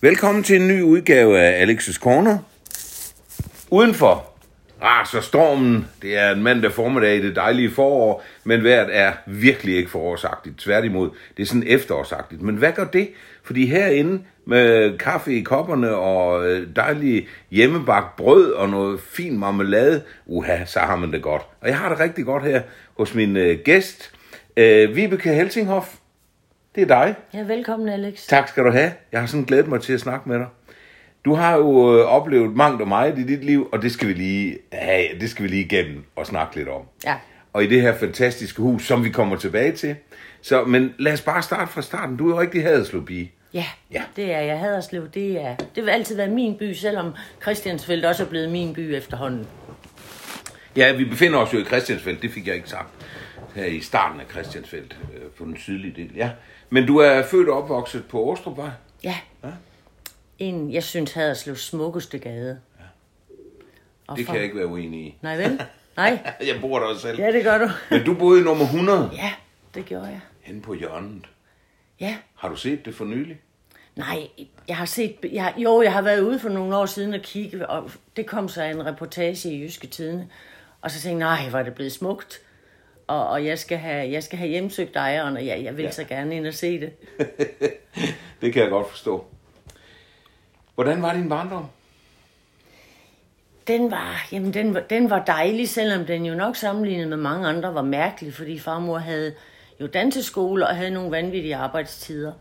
Velkommen til en ny udgave af Alex's Corner. Udenfor raser stormen. Det er en mandag formiddag i det dejlige forår, men vejret er virkelig ikke forårsagtigt. Tværtimod, det er sådan efterårsagtigt. Men hvad gør det? Fordi herinde med kaffe i kopperne og øh, dejlig hjemmebagt brød og noget fin marmelade, uha, så har man det godt. Og jeg har det rigtig godt her hos min øh, gæst, øh, Vibeke Helsinghoff. Det er dig. Ja, velkommen Alex. Tak skal du have. Jeg har sådan glædet mig til at snakke med dig. Du har jo øh, oplevet mangt og meget i dit liv, og det skal vi lige have, det skal vi lige igennem og snakke lidt om. Ja. Og i det her fantastiske hus, som vi kommer tilbage til. Så, men lad os bare starte fra starten. Du er jo rigtig Haderslev pige. Ja, Ja. det er jeg. Haderslev, det er, det vil altid være min by, selvom Christiansfeldt også er blevet min by efterhånden. Ja, vi befinder os jo i Christiansfeldt, det fik jeg ikke sagt. Her i starten af Christiansfeldt, øh, på den sydlige del. Ja. Men du er født og opvokset på Åstrupvej. Ja. Ja. En, jeg synes, Haderslevs smukkeste gade. Og Det for- kan jeg ikke være uenig i. Nej, vel? Nej. Jeg bor der også selv. Ja, det gør du. Men du boede i nummer 100, Ja, det gjorde jeg. henne på hjørnet. Ja. Har du set det for nylig? Nej, jeg har set... Jeg, har- jo, jeg har været ude for nogle år siden og kigge, og det kom så en reportage i Jyske Tidene. Og så tænkte jeg, nej, hvor er det blevet smukt. Og, og jeg, skal have, jeg skal have hjemsøgt ejeren, og jeg, jeg vil Ja. så gerne ind og se det. det kan jeg godt forstå. Hvordan var din barndom? Den var, jamen den, var, den var dejlig, selvom den jo nok sammenlignet med mange andre var mærkelig, fordi farmor havde jo danseskole og havde nogle vanvittige arbejdstider.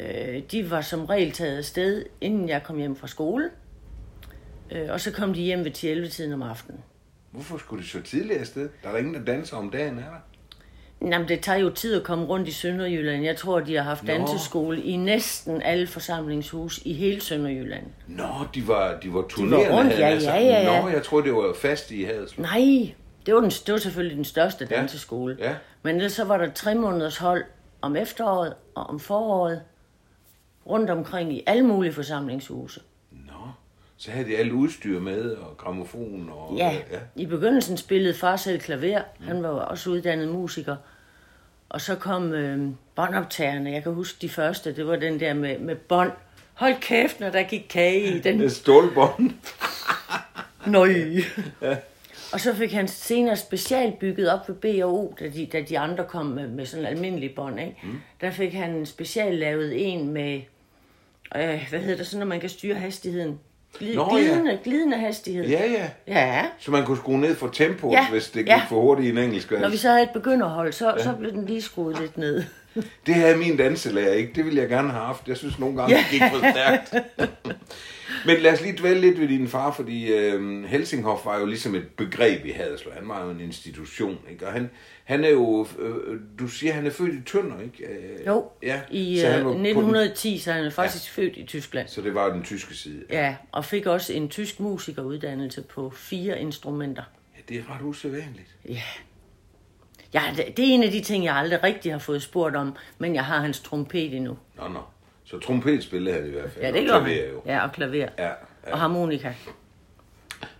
Øh, de var som regel taget afsted, inden jeg kom hjem fra skole. Øh, og så kom de hjem ved 10 tiden om aftenen. Hvorfor skulle de så tidligt afsted? Der er der ingen, der danser om dagen, er der? Jamen, det tager jo tid at komme rundt i Sønderjylland. Jeg tror, de har haft Nå. danseskole i næsten alle forsamlingshus i hele Sønderjylland. Nå, de var, de var turnerende. rundt, havde jeg ja, sagt. ja, ja, ja. Nå, jeg troede, det var fast i Haderslev. Nej, det var, den, det var selvfølgelig den største Ja. danseskole. Ja. Men ellers så var der tre måneders hold om efteråret og om foråret rundt omkring i alle mulige forsamlingshuse. Så havde de alt udstyr med, og gramofon og... Ja, ja. i begyndelsen spillede far selv klaver. Han var jo også uddannet musiker. Og så kom øh, båndoptagerne. Jeg kan huske de første. Det var den der med, med bånd. Hold kæft, når der gik kage i den. Med stålbånd. Nøj. Og så fik han senere specielt bygget op ved B&O, da de, da de andre kom med, med sådan en almindelig bånd. Ikke? Mm. Der fik han specielt lavet en med, øh, hvad hedder det, sådan, når man kan styre hastigheden. Glid, Nå, ja. glidende, glidende hastighed. Ja, ja. ja. Så man kunne skrue ned for tempoet, Ja, hvis det gik ja. for hurtigt i en engelsk Når vi vers. så havde et begynderhold, så, ja. så blev den lige skruet lidt ned. Det havde min danselærer ikke. Det ville jeg gerne have haft. Jeg synes nogle gange, Ja. det gik for stærkt. Men lad os lige dvæle lidt ved din far, fordi øh, Helsinghoff var jo ligesom et begreb i Haderslev. Han var jo en institution, ikke? Og han, han er jo, øh, du siger, han er født i Tønder, ikke? Øh, Jo, ja. i så øh, han var på den- 1910, så er han faktisk ja. født i Tyskland. Så det var den tyske side. Ja, og fik også en tysk musikeruddannelse på fire instrumenter. Ja, det er ret usædvanligt. Ja. ja, det er en af de ting, jeg aldrig rigtig har fået spurgt om, men jeg har hans trompet endnu. Nå, nå. Så trompet spillede han i hvert fald. Ja, det klaver han. Jo. Ja, og klaver. Ja, Ja. ja. Og harmonika.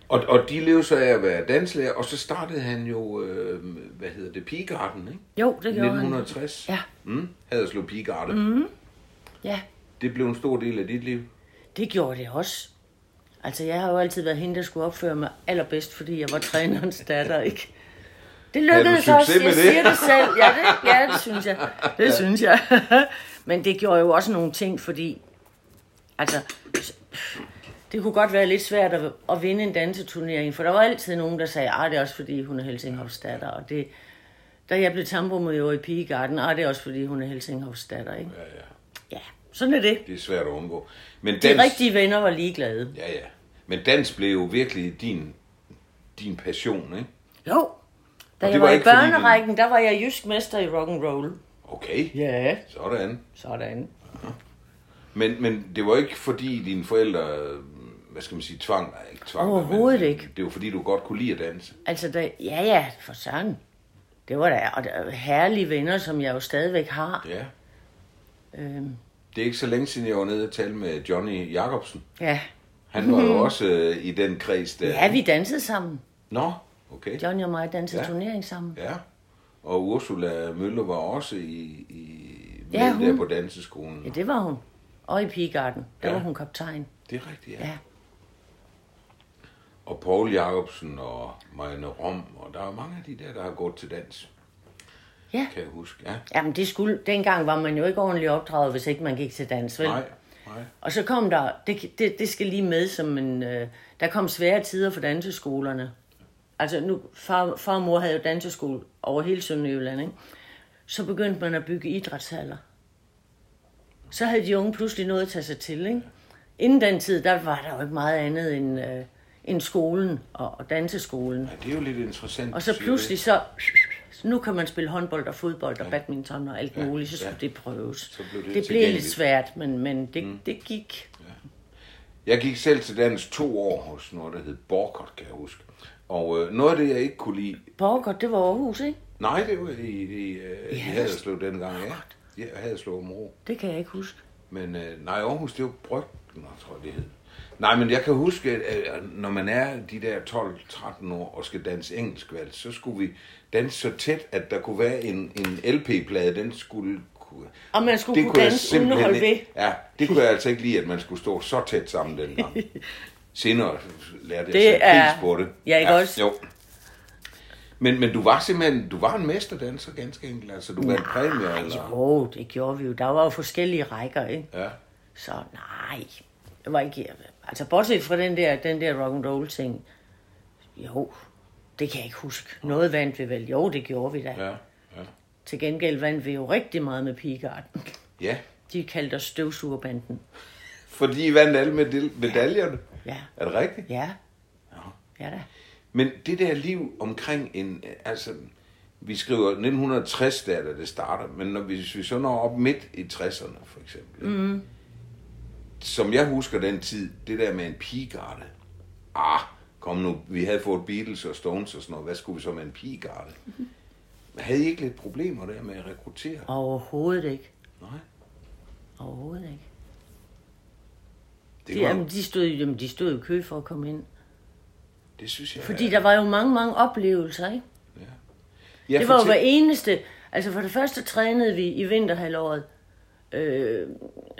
Og, og de levede så af at være danslærer, og så startede han jo, øh, hvad hedder det, Pigegarden, ikke? Jo, det gjorde 1960. han. Ja, Mm, Haderslev Pigegarde. Mm. ja, Det blev en stor del af dit liv. det gjorde det også. Altså, jeg har jo altid været hende, der skulle opføre mig allerbedst, fordi jeg var trænerens datter, ikke? Det Havde lykkedes også, jeg det? siger det selv. Ja, det, ja, det synes jeg. Det ja. synes jeg. Men det gjorde jo også nogle ting, fordi... Altså, det kunne godt være lidt svært at, at vinde en danseturnering, for der var altid nogen, der sagde, at det er også fordi, hun er Helsinghoffs datter. Og det, da jeg blev tambourmajor i Pigegarden, ah, det er også fordi, hun er Helsinghoffs datter, ikke? Ja, ja. Ja, sådan er det. Det er svært at undgå. Men De dans, rigtige venner var ligeglade. Ja, ja. Men dans blev jo virkelig din, din passion, ikke? Jo. Da det jeg var var, i børnerækken, der var jeg jysk mester i rock and roll. Okay, Ja. sådan. Sådan. Men, men det var ikke fordi dine forældre, hvad skal man sige, tvang dig, ikke tvang Overhovedet men ikke. Det var fordi, du godt kunne lide at danse. Altså, da, ja, ja, for sådan. Det var da, og der er herlige venner, som jeg jo stadigvæk har. Ja. Øhm, Det er ikke så længe siden, jeg var nede og tale med Johnny Jacobsen. ja. Han var jo også øh, i den kreds der. ja, vi dansede sammen. Nå, okay. Johnny og mig dansede Ja. turnering sammen. Ja. Og Ursula Møller var også i, i Ja, ja, hun- der på danseskolen. Ja, det var hun. Og i pigegarden, der Ja. var hun kaptajn. Det er rigtigt, ja. Ja. Og Paul Jacobsen og Marianne Rom, og der er mange af de der, der har gået til dans, Ja. kan jeg huske. Ja. Jamen, det skulle, dengang var man jo ikke ordentligt opdraget, hvis ikke man gik til dans, vel? Nej, nej. Og så kom der, det, det, det skal lige med som en, øh, der kom svære tider for danseskolerne. Altså nu, far, far og mor havde jo danseskole over hele Sønderjylland, ikke? Så begyndte man at bygge idrætshaller. Så havde de unge pludselig noget at tage sig til, ikke? Inden den tid, der var der jo ikke meget andet end, øh, end skolen og, og danseskolen. Ja, det er jo lidt interessant. Og så pludselig så, nu kan man spille håndbold og fodbold og badminton og alt muligt, så skulle ja. det prøves. Så blev det det blev lidt svært, men, men det, mm. det gik. det. Jeg gik selv til dans to år hos noget, der hed Borkert, kan jeg huske. Og øh, noget af det, jeg ikke kunne lide... Borgert, det var Aarhus, ikke? Nej, det var i, i, øh, i Ja, Haderslev dengang, ja. Ja, Haderslev Omro. Det kan jeg ikke huske. Men øh, nej, Aarhus, det var Bryggen, tror jeg, det hed. Nej, men jeg kan huske, at når man er de der 12-13 år og skal danse engelsk valg, så skulle vi danse så tæt, at der kunne være en, en LP-plade, den skulle kunne... Og man skulle kunne jeg danse uden at holde ved. Ja, det kunne jeg altså ikke lide, at man skulle stå så tæt sammen dengang. Senere lærte jeg Det det er- pris på det. Ja, ikke også? Jo. Men, men du var simpelthen, du var en mesterdanser ganske enkelt, altså du vandt præmier, eller? Jo, det gjorde vi jo. Der var jo forskellige rækker, ikke? Ja. Så nej, det var ikke... Altså, bortset fra den der, den der rock and roll ting. Jo, det kan jeg ikke huske. Noget vandt vi vel. Jo, det gjorde vi da. Ja, ja. Til gengæld vandt vi jo rigtig meget med pigegarden. Ja, De kaldte os støvsugerbanden. fordi I vandt alle medal- medaljerne. Ja, Er det rigtigt? ja. Ja da. Men det der liv omkring en, altså, vi skriver 1960 der, da det starter, men når vi, hvis vi så når op midt i 60'erne for eksempel, mm. Som jeg husker den tid, det der med en pigegarde, ah, kom nu, vi havde fået Beatles og Stones og sådan noget, hvad skulle vi så med en pigegarde? Havde I ikke lidt problemer der med at rekruttere? Overhovedet ikke. Nej. Overhovedet ikke. Det, De, var, jamen, de, stod, jamen, de stod i kø for at komme ind. det synes jeg... Fordi der var jo mange, mange oplevelser, ikke? ja, Det var jo fortæl- hver eneste... Altså for det første trænede vi i vinterhalvåret øh,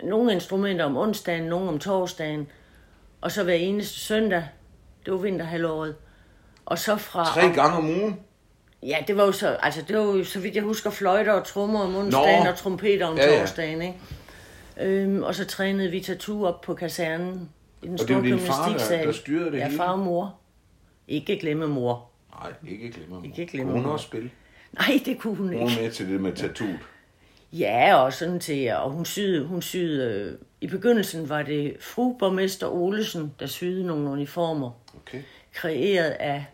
nogle instrumenter om onsdagen, nogle om torsdagen, og så hver eneste søndag, det var vinterhalvåret. Og så fra... Tre gange om ugen? Ja, det var jo så, altså det var jo, så vidt jeg husker, fløjter og trommer om onsdagen Nå. og trompeter om Ja, ja. torsdagen, ikke? Øhm, og så trænede vi tattoo op på kasernen i den store gymnastiksal. der styrede det ja, hele? far og mor. Ikke glemme mor. Nej, ikke glemme. Ikke glemme Kunne hun mig. også spille? Nej, det kunne hun Hun ikke. var med til det med tattooet. Ja, og sådan til, og hun syede, hun syede, øh, i begyndelsen var det fru borgmester Olesen, der syede nogle uniformer, Okay. kreeret af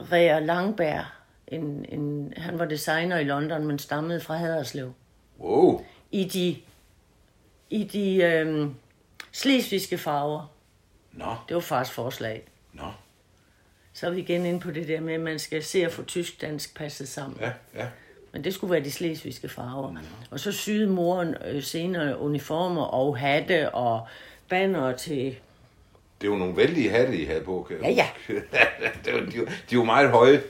Rea Langberg. En, en, han var designer i London, men stammede fra Haderslev. Wow. I de, i de øh, slesvigske farver. Nå, Det var fars forslag. nå. Så er vi igen inde på det der med, at man skal se at få tysk-dansk passet sammen. Ja, ja. Men det skulle være de slesvigske farver. Og så syede moren øh, senere uniformer og hatte og banner til... Det var nogle vældige hatte, I havde på, kan Ja, ja. det var, de, var, de var meget høje.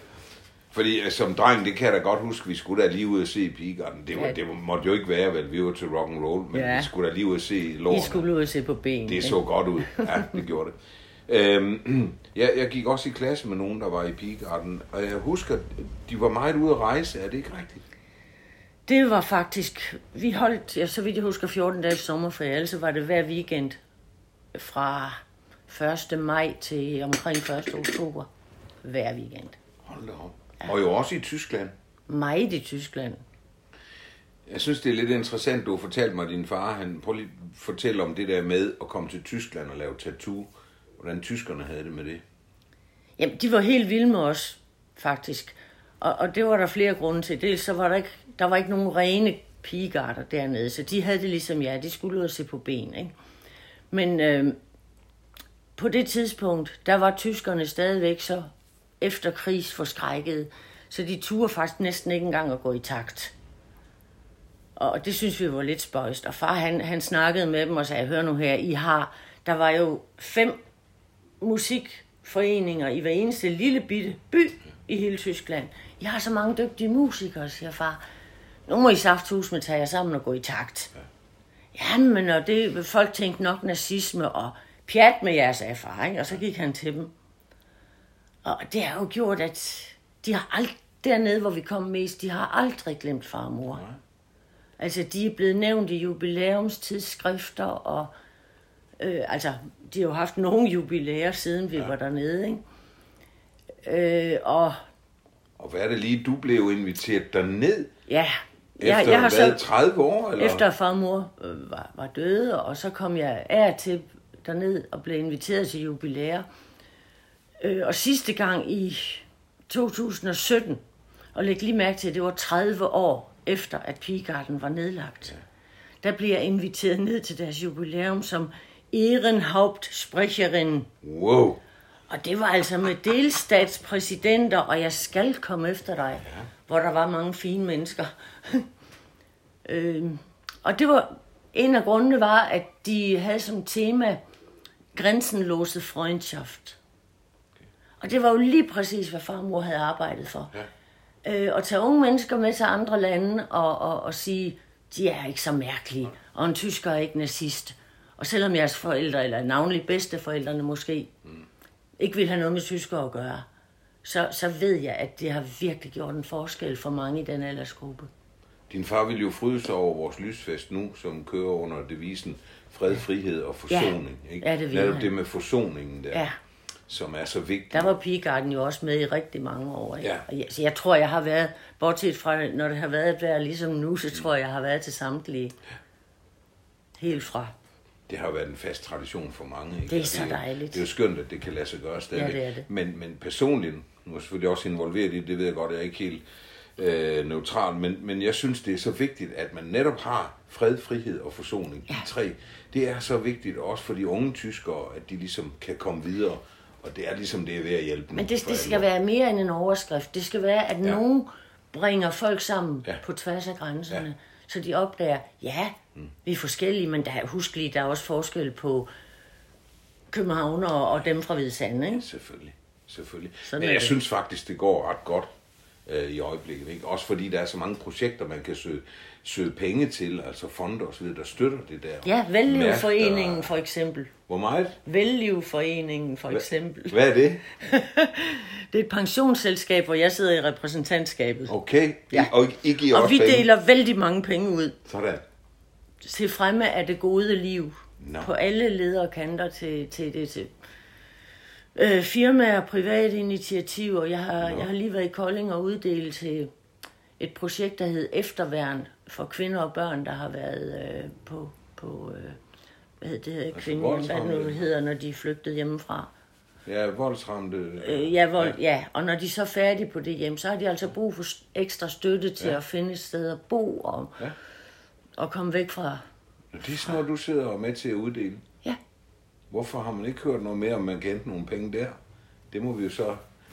Fordi øh, som dreng, det kan jeg da godt huske, vi skulle da lige ud og se Pigegarden. Det, var, Ja. det måtte jo ikke være, vel, vi var til rock and roll, men Ja. vi skulle da lige ud og se lårene. skulle ud og se på ben. Det så godt ud. Ja, det gjorde det. Øhm, jeg, jeg gik også i klasse med nogen, der var i Pigegarden, og jeg husker, de var meget ude at rejse. Er det ikke rigtigt? Det var faktisk... Vi holdt, ja, så vidt jeg husker, 14 dages sommerferie. Altså var det hver weekend fra 1. maj til omkring 1. oktober. Hver weekend. Hold da op. Og jo også i Tyskland. Meget i Tyskland. Jeg synes, det er lidt interessant, du har fortalt mig, at din far, han prøv lige at fortælle om det der med at komme til Tyskland og lave tattoo. Hvordan tyskerne havde det med det. Jamen, de var helt vilde med os, faktisk. Og, og det var der flere grunde til. Dels så var der ikke, der var ikke nogen rene pigegarder dernede, så de havde det ligesom jeg. De skulle ud og se på ben, ikke? Men øh, på det tidspunkt, der var tyskerne stadigvæk så efter krigs forskrækket, så de turde faktisk næsten ikke engang at gå i takt. Og det synes vi var lidt spøjst. Og far, han, han snakkede med dem og sagde, hør nu her, I har, der var jo fem musikforeninger i hver eneste lille bitte by i hele Tyskland. I har så mange dygtige musikere, siger far. Nu må I safthus med tage jer sammen og gå i takt. Jamen, og det, folk tænkte nok nazisme og pjat med jeres erfaring, og så gik han til dem. Og det har jo gjort, at de har aldrig, dernede, hvor vi kom mest, de har aldrig glemt far og mor. Ja. Altså, de er blevet nævnt i jubilæumstidsskrifter, og øh, altså, de har jo haft nogle jubilæer, siden vi ja. var dernede, ikke? Øh, og Og hvad er det lige, du blev inviteret derned ja, efter jeg, jeg har hvad, så, 30 år? Eller? efter far og mor øh, var, var døde, og så kom jeg af til derned og blev inviteret til jubilæer. Øh, og sidste gang i 2017, og læg lige mærke til, at det var 30 år efter, at Pigegarden var nedlagt. Der blev jeg inviteret ned til deres jubilæum som Ehrenhauptsprecherin. Wow. Og det var altså med delstatspræsidenter, og jeg skal komme efter dig, ja. hvor der var mange fine mennesker. øhm, og det var, en af grundene var, at de havde som tema grænsenlåse Freundschaft. Og det var jo lige præcis, hvad far og mor havde arbejdet for. Ja. Øh, at tage unge mennesker med til andre lande og, og, og sige, de er ikke så mærkelige, og en tysker er ikke nazist. Og selvom jeres forældre, eller navnlig bedsteforældrene måske, mm. ikke vil have noget med tyskere at gøre, så, så ved jeg, at det har virkelig gjort en forskel for mange i den aldersgruppe. Din far ville jo fryde sig over vores lysfest nu, som kører under devisen fred, frihed og forsoning. Ikke? Ja, det ville Netop det med forsoningen der, Ja. som er så vigtigt. Der var Pigegarden jo også med i rigtig mange år. Ikke? Ja. Og jeg, så jeg tror, jeg har været, bortset fra, når det har været der ligesom nu, så tror jeg, jeg har været til samtlige. Helt fra. Det har jo været en fast tradition for mange. Ikke? Det er så dejligt. Det er jo skønt, at det kan lade sig gøre stadigvæk. det er det. Men, men personligt, nu er jeg selvfølgelig også involveret i det, det ved jeg godt, jeg er ikke helt øh, neutral, men, men jeg synes, det er så vigtigt, at man netop har fred, frihed og forsoning, ja. de tre. Det er så vigtigt også for de unge tyskere, at de ligesom kan komme videre, og det er ligesom det er ved at hjælpe Men det, det skal være mere end en overskrift. Det skal være, at ja. nogen bringer folk sammen Ja. ja. på tværs af grænserne. Ja. Ja. Så de opdager, ja, mm. vi er forskellige, men der er, husk lige, der er også forskel på København og, og dem fra Hvide Sande, ikke? Selvfølgelig, selvfølgelig. Sådan Men jeg det. synes faktisk, det går ret godt øh, i øjeblikket. Ikke? Også fordi der er så mange projekter, man kan søge, søge penge til, altså fonder osv., der støtter det der. Ja, Vellivforeningen for eksempel. Hvor meget? Vellivforeningen for eksempel. Hvad er det? Det er et pensionsselskab, hvor jeg sidder i repræsentantskabet. Okay, Ja. og I giver Og vi penge. deler vældig mange penge ud Sådan. Til fremme af det gode liv. Nå. På alle lederkanter til, til det. Til, øh, firmaer, private initiativer. Jeg har, jeg har lige været i Kolding og uddelt til et projekt, der hed Efterværn for kvinder og børn, der har været øh, på, på øh, hvad hedder det, altså, kvinden, hvad nu hedder, når de er flygtet hjemmefra. Ja, voldsramte. Øh, ja, hvor, ja. ja, og når de så er færdige på det hjem, så har de altså brug for ekstra støtte til ja. at finde et sted at bo og, Ja. Og komme væk fra. Det er sådan noget, du sidder og med til at uddele. Ja, Hvorfor har man ikke hørt noget mere, om man kan hente nogle penge der? Det må vi jo så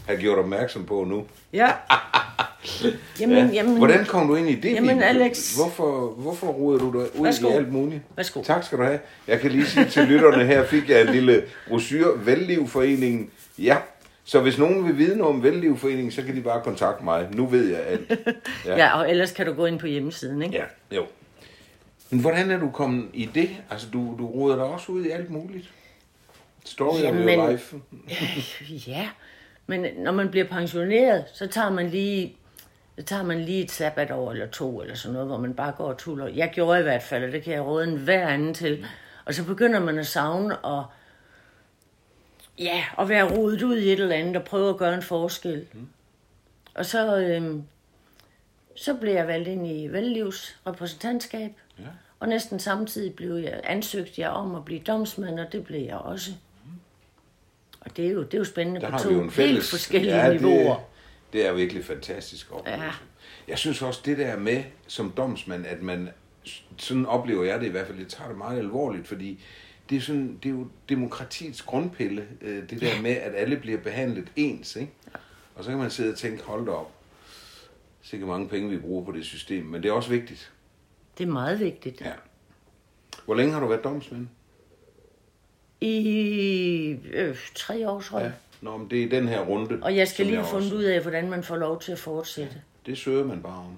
have gjort opmærksom på nu. ja. jamen, Ja. jamen, Hvordan kom du ind i det? Jamen? Alex. Hvorfor, hvorfor roder du dig ud Værsgo. i alt muligt? Værsgo. Tak skal du have. Jeg kan lige sige til lytterne, her fik jeg en lille brochure, Vellivforeningen. Ja, så hvis nogen vil vide noget om Vellivforeningen, så kan de bare kontakte mig. Nu ved jeg alt. ja. ja, og ellers kan du gå ind på hjemmesiden, ikke? Ja, jo. Men hvordan er du kommet i det? Altså, du, du roder dig også ud i alt muligt. Story of Jamen- your life. Ja, men når man bliver pensioneret, så tager man lige, så tager man lige et sabbatår eller to, eller sådan noget, hvor man bare går og tuller. Jeg gjorde i hvert fald, og det kan jeg råde en hver anden til. Og så begynder man at savne og ja, at være rodet ud i et eller andet og prøve at gøre en forskel. Og så, øhm, så blev jeg valgt ind i Vellivs repræsentantskab. Ja. Og næsten samtidig blev jeg ansøgt jeg om at blive domsmand, og det blev jeg også. Og det er jo, det er jo spændende Der på to en fælles... helt forskellige ja, niveauer. Det, det er virkelig fantastisk oplevelse. Ja. Jeg synes også, det der med som domsmand, at man, sådan oplever jeg det i hvert fald, jeg tager det meget alvorligt, fordi det er, sådan, det er jo demokratiets grundpille, øh, det der med, at alle bliver behandlet ens, ikke? Og så kan man sidde og tænke, hold da op, sikkert mange penge, vi bruger på det system, men det er også vigtigt. Det er meget vigtigt. Ja. Hvor længe har du været domsmand? I øh, tre år, tror jeg. Ja. Nå, men det er den her runde. Og jeg skal lige have fundet også- ud af, hvordan man får lov til at fortsætte. Det søger man bare om.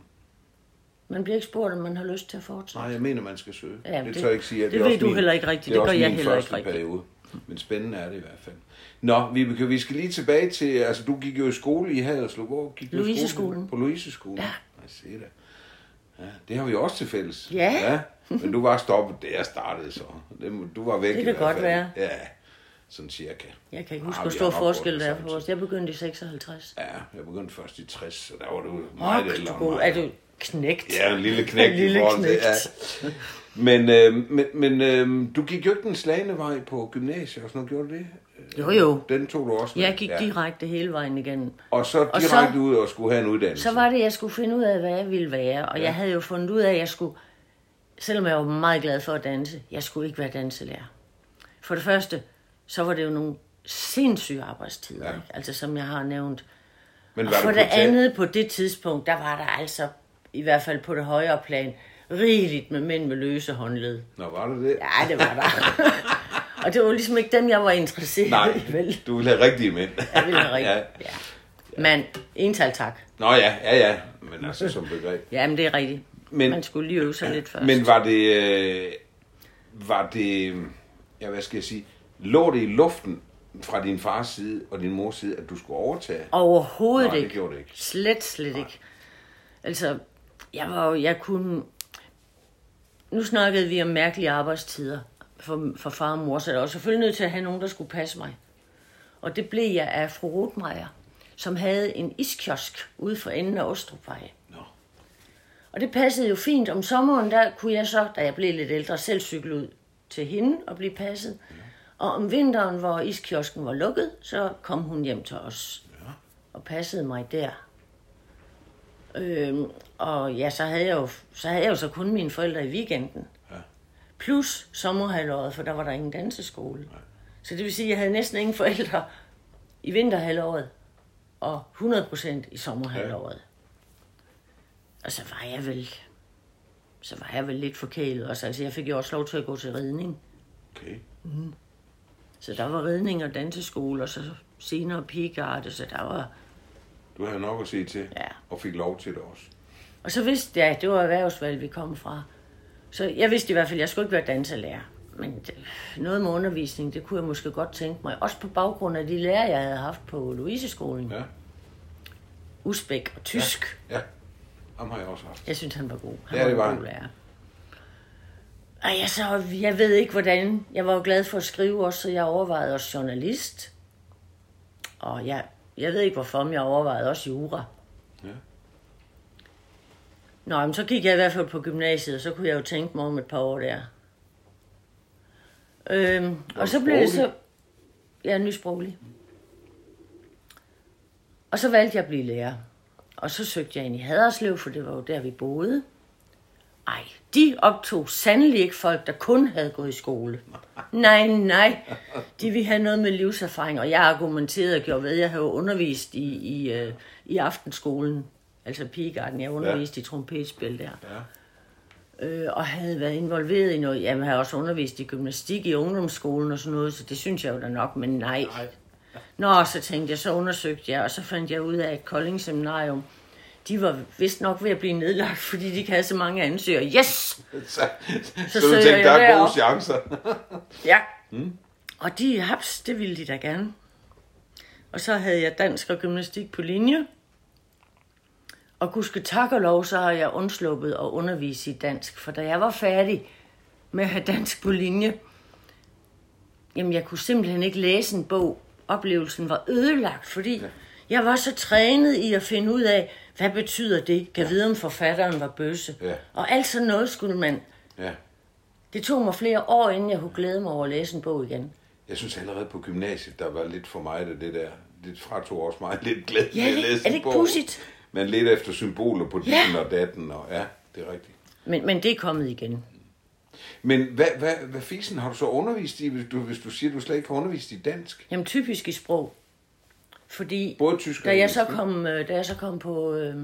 Man bliver ikke spurgt, om man har lyst til at fortsætte. Nej, jeg mener, man skal søge. Ja, det, det- tør jeg ikke sige. at det er ved også du min- heller ikke rigtigt. Det, Det gør jeg heller ikke rigtigt. periode. Men spændende er det i hvert fald. Nå, Vibeke, vi skal lige tilbage til, altså du gik jo i skole i Haderslev. Hvor gik du? Louiseskolen. På Louiseskolen? Ja. Jeg ser det. Ja, det har vi også til fælles. Ja. ja. Men du var stoppet, da jeg startede så. Du var væk Det kan godt fald. være. Ja, sådan cirka. Jeg kan ikke Ah, huske, hvor stor forskel der er samme os. Jeg begyndte i 56. Ja, jeg begyndte først i 60, så der var du meget Åh, ældre. Er du knægt? Ja, en lille knægt En lille i til, knægt. ja. Men, øh, men, men øh, du gik jo ikke den slagende vej på gymnasiet og sådan noget, gjorde du det? Jo, jo. Den tog du også med? Jeg gik direkte hele vejen igennem. Og så Og så- direkte ud og skulle have en uddannelse? Så var det, jeg skulle finde ud af, hvad jeg ville være. Og ja. jeg havde jo fundet ud af, at jeg skulle, selvom jeg var meget glad for at danse, jeg skulle ikke være danselærer. For det første, så var det jo nogle sindssyge arbejdstider, Ja. ja. ikke? altså som jeg har nævnt. men Og var for du det teater? andet, på det tidspunkt, der var der altså, i hvert fald på det højere plan, rigeligt med mænd med løse håndled. Nå, var det det? Ja, det var der. og det var ligesom ikke dem, jeg var interesseret Nej, i, vel? du ville have rigtige mænd. Jeg ville have rigtigt. ja. ja. Men, ental tak. Nå ja, ja, ja. Men altså som begreb. Jamen, det er rigtigt. Men- Man skulle lige øve sig lidt først. Men var det, øh, var det, ja hvad skal jeg sige, lå det i luften fra din fars side og din mors side, at du skulle overtage? Overhovedet Nej, det ikke. gjorde det ikke. Slet, slet ikke. Altså, jeg var jo, jeg kunne... Nu snakkede vi om mærkelige arbejdstider for, for far og mor, så jeg var selvfølgelig nødt til at have nogen, der skulle passe mig. Og det blev jeg af fru Rotmeier, som havde en iskiosk ude for enden af Ostrupvej. Nå. Og det passede jo fint. Om sommeren, der kunne jeg så, da jeg blev lidt ældre, selv cykle ud til hende og blive passet. Og om vinteren, hvor iskiosken var lukket, så kom hun hjem til os og passede mig der. Øhm, og ja, så havde, jeg jo, så havde jeg jo så kun mine forældre i weekenden. Ja. Plus sommerhalvåret, for der var der ingen danseskole. Så det vil sige, at jeg havde næsten ingen forældre i vinterhalvåret og 100% i sommerhalvåret. Og så var jeg vel, så var jeg vel lidt forkælet også. Altså, jeg fik jo også lov til at gå til ridning. Okay. Så der var ridning og danseskole, og så senere pigegarde, så der var... Du havde nok at se til, Ja. og fik lov til det også. Og så vidste jeg, det var erhvervsvalg, vi kom fra. Så jeg vidste i hvert fald, at jeg skulle ikke være danselærer. Men det, noget med undervisning, det kunne jeg måske godt tænke mig. Også på baggrund af de lærer, jeg havde haft på Louiseskolen. Ja. Ja, Usbæk og tysk. ja. Ham har jeg også haft. Jeg synes, han var god. Han Ja, var det var en god lærer. Og jeg, så, jeg ved ikke, hvordan. Jeg var jo glad for at skrive også, så jeg overvejede også journalist. Og jeg, jeg ved ikke, hvorfor, men jeg overvejede også jura. Ja. Nå, men så gik jeg i hvert fald på gymnasiet, og så kunne jeg jo tænke mig om et par år der. Øhm, og så blev det så... Er nysproglig. Og så valgte jeg at blive lærer. Og så søgte jeg ind i Haderslev, for det var jo der, vi boede. Ej, de optog sandelig ikke folk, der kun havde gået i skole. Nej, nej. De ville have noget med livserfaring, og jeg argumenterede og gjorde ved, jeg havde undervist i, i, øh, i aftenskolen, altså pigegarden. Jeg underviste ja. i trompetspil der. Ja. Øh, og havde været involveret i noget. Jamen, jeg har også undervist i gymnastik i ungdomsskolen og sådan noget, så det synes jeg jo da nok, men nej. Nej. Nå, så tænkte jeg, så undersøgte jeg, og så fandt jeg ud af, at Kolding Seminarium, de var vist nok ved at blive nedlagt, fordi de ikke havde så mange ansøgere. Yes! Så, så, så du tænkte, der er gode chancer. Ja. Mm. Og de, haps, det ville de da gerne. Og så havde jeg dansk og gymnastik på linje. Og gudske tak og lov, så har jeg undsluppet at undervise i dansk. For da jeg var færdig med at have dansk på linje, jamen jeg kunne simpelthen ikke læse en bog. Oplevelsen var ødelagt, fordi jeg var så trænet i at finde ud af, hvad betyder det? Kan vide, om forfatteren var bøsse. Ja. Og alt sådan noget skulle man... Ja. Det tog mig flere år, inden jeg kunne glæde mig over at læse en bog igen. Jeg synes allerede på gymnasiet, der var lidt for mig af det der. Det fratog også mig lidt glæde Ja, ved at det- læse er det en ikke bog. pudsigt? Men lidt efter symboler på Ja. ditten og datten. Og, ja, det er rigtigt. Men, men det er kommet igen. Men hvad, hvad, hvad fisen har du så undervist i, hvis du, hvis du siger, at du slet ikke har undervist i dansk? Jamen typisk i sprog. Fordi Både tysk da jeg, engelsk, så kom, øh, da jeg så kom på øh,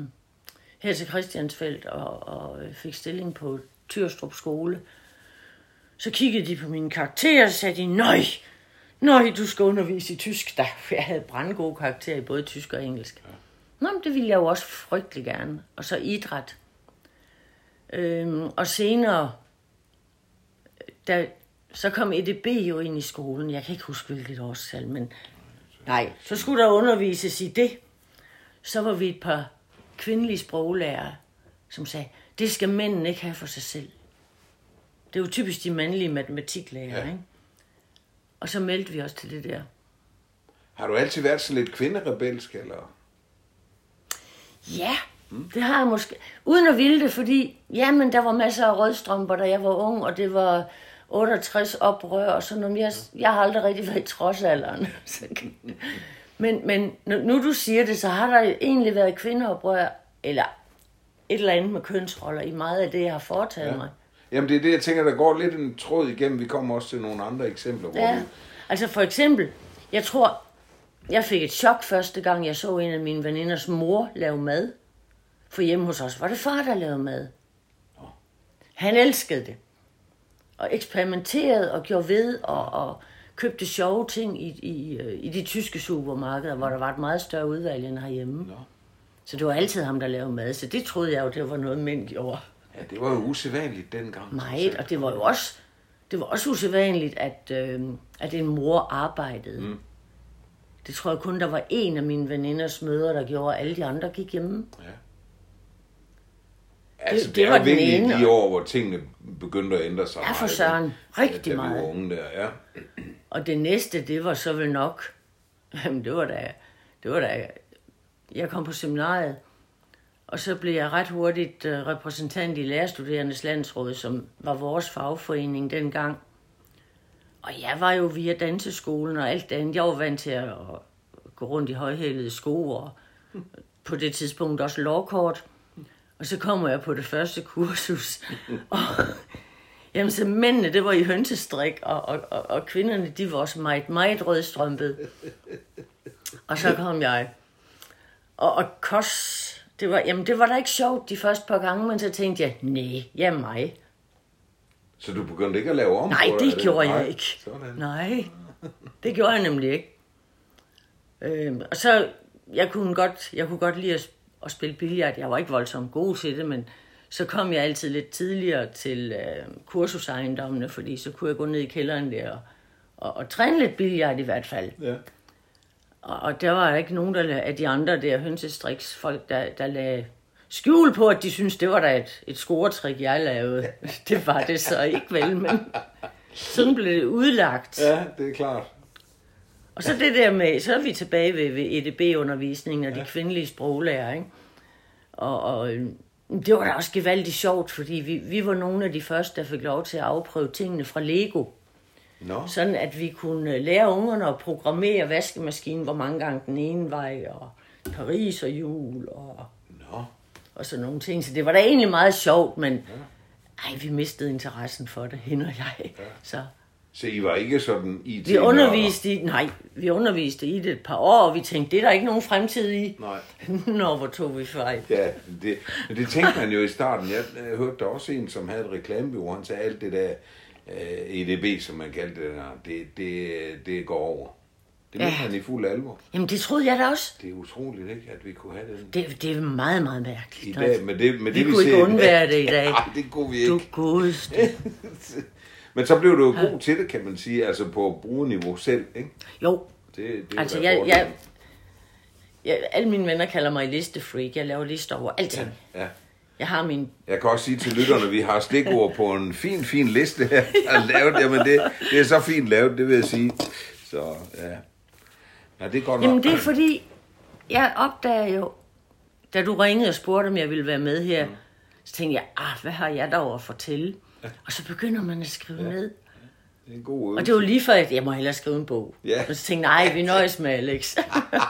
her til Christiansfeldt og, og øh, fik stilling på Tyrstrup skole, så kiggede de på mine karakterer og sagde de, nøj, nøj, du skal undervise i tysk. Da jeg havde brandgode karakterer i både tysk og engelsk. Ja. Nå, men det ville jeg jo også frygtelig gerne. Og så idræt. Øhm, og senere, da, så kom EDB jo ind i skolen. Jeg kan ikke huske, hvilket årstal, men nej. Så skulle der undervises i det. Så var vi et par kvindelige sproglærere, som sagde, det skal mændene ikke have for sig selv. Det er jo typisk de mandlige matematiklærer, Ja. ja. ikke? Og så meldte vi os til det der. Har du altid været så lidt kvinderebelsk, eller? Ja, det har jeg måske. Uden at ville det, fordi jamen, der var masser af rødstrømper, da jeg var ung, og det var 68 oprør og sådan noget. Jeg, jeg har aldrig rigtig været i trodsalderen. Men, men nu, du siger det, så har der egentlig været kvindeoprør, eller et eller andet med kønsroller i meget af det, jeg har foretaget ja. mig. Jamen det er det, jeg tænker, der går lidt en tråd igennem. Vi kommer også til nogle andre eksempler, hvor Ja, du... altså for eksempel, jeg tror, jeg fik et chok første gang, jeg så en af mine veninders mor lave mad. For hjemme hos os var det far, der lavede mad. Han elskede det. Og eksperimenterede og gjorde ved og, og købte sjove ting i, i, øh, i de tyske supermarkeder, hvor der var et meget større udvalg end herhjemme. Nå. Så det var altid ham, der lavede mad. Så det troede jeg jo, det var noget mænd gjorde. Ja, det var jo usædvanligt dengang. Meget, og det var jo også, det var også usædvanligt, at, øh, at en mor arbejdede. Mm. Det tror jeg kun, der var en af mine veninders møder, der gjorde, alle de andre gik hjemme. Ja. Altså, det, det det var jo den virkelig ene. de år, hvor tingene begyndte at ændre sig Ja, for søren. Rigtig vi meget. var unge der, ja. Og det næste, det var så vel nok, jamen det var da, det var da, jeg kom på seminariet, og så blev jeg ret hurtigt øh, repræsentant i Lærerstuderendes Landsråd, som var vores fagforening dengang. Og jeg var jo via danseskolen og alt andet. Jeg var vant til at gå rundt i højhælede sko og på det tidspunkt også lovkort. Og så kommer jeg på det første kursus. Og, jamen, så mændene, det var i hønsestrik, og, og, og, og kvinderne, de var også meget, meget rødstrømpede. Og så kom jeg. Og, og kos, det var, jamen, det var da ikke sjovt de første par gange, men så tænkte jeg, nej, jeg er mig. Så du begyndte ikke at lave om Nej, det er gjorde Nej, jeg ikke. Sådan. Nej, det gjorde jeg nemlig ikke. Øhm, og så, jeg kunne godt, jeg kunne godt lide at, at spille billard. Jeg var ikke voldsomt god til det, men så kom jeg altid lidt tidligere til øh, kursusejendommene, fordi så kunne jeg gå ned i kælderen der og, og, og træne lidt billard i hvert fald. Ja. Og, og der var ikke nogen der, af de andre der hønsestriks folk, der, der lagde skjul på, at de synes det var da et, et scoretrik, jeg lavede. Det var det så ikke vel, men sådan blev det udlagt. ja, det er klart. Og så det der med, så er vi tilbage ved, ved EDB-undervisningen og de kvindelige sproglærer, ikke? Og, og øh, det var da også gevaldigt sjovt, fordi vi, vi var nogle af de første, der fik lov til at afprøve tingene fra Lego. Nå, Sådan at vi kunne øh, lære ungerne at programmere vaskemaskinen, hvor mange gange den ene vej, og Paris og jul, og, nå. Og sådan nogle ting. Så det var da egentlig meget sjovt, men ej, vi mistede interessen for det, hende og jeg. Så Så I var ikke sådan IT vi underviste i, nej, vi underviste i det et par år, og vi tænkte, det er der ikke nogen fremtid i. Nej. Nå, hvor tog vi fejl. Ja, det, det tænkte man jo i starten. Jeg, jeg hørte der også en, som havde et reklamebureau, han sagde alt det der øh, EDB, som man kaldte det der, det, det, det går over. Det Ja. han i fuld alvor. Jamen, det troede jeg da også. Det er utroligt, ikke, at vi kunne have den Det, det er meget, meget i mærkeligt. dag. Men det, men vi det, kunne ikke ser- undvære det i dag. Nej, det kunne vi ikke. Du godeste. Men så blev du jo god til det, kan man sige, altså på brugerniveau selv, ikke? Jo, Det, det altså jeg, jeg, jeg, alle mine venner kalder mig listefreak. Jeg laver lister over alting. Ja. Jeg har min... Jeg kan også sige til lytterne, vi har stikord på en fin, fin liste her, der er lavet. Jamen, det, det er så fint lavet, det vil jeg sige. Så, ja. Ja, det er godt nok. Jamen, det er fordi, jeg opdager jo, da du ringede og spurgte, om jeg ville være med her, Mm. så tænkte jeg, ah, hvad har jeg dog at fortælle? Og så begynder man at skrive ned. Det er en god Og øvelse. det var lige før, at jeg må hellere skrive en bog. Ja. Og så tænkte jeg, nej, vi nøjes med Alex.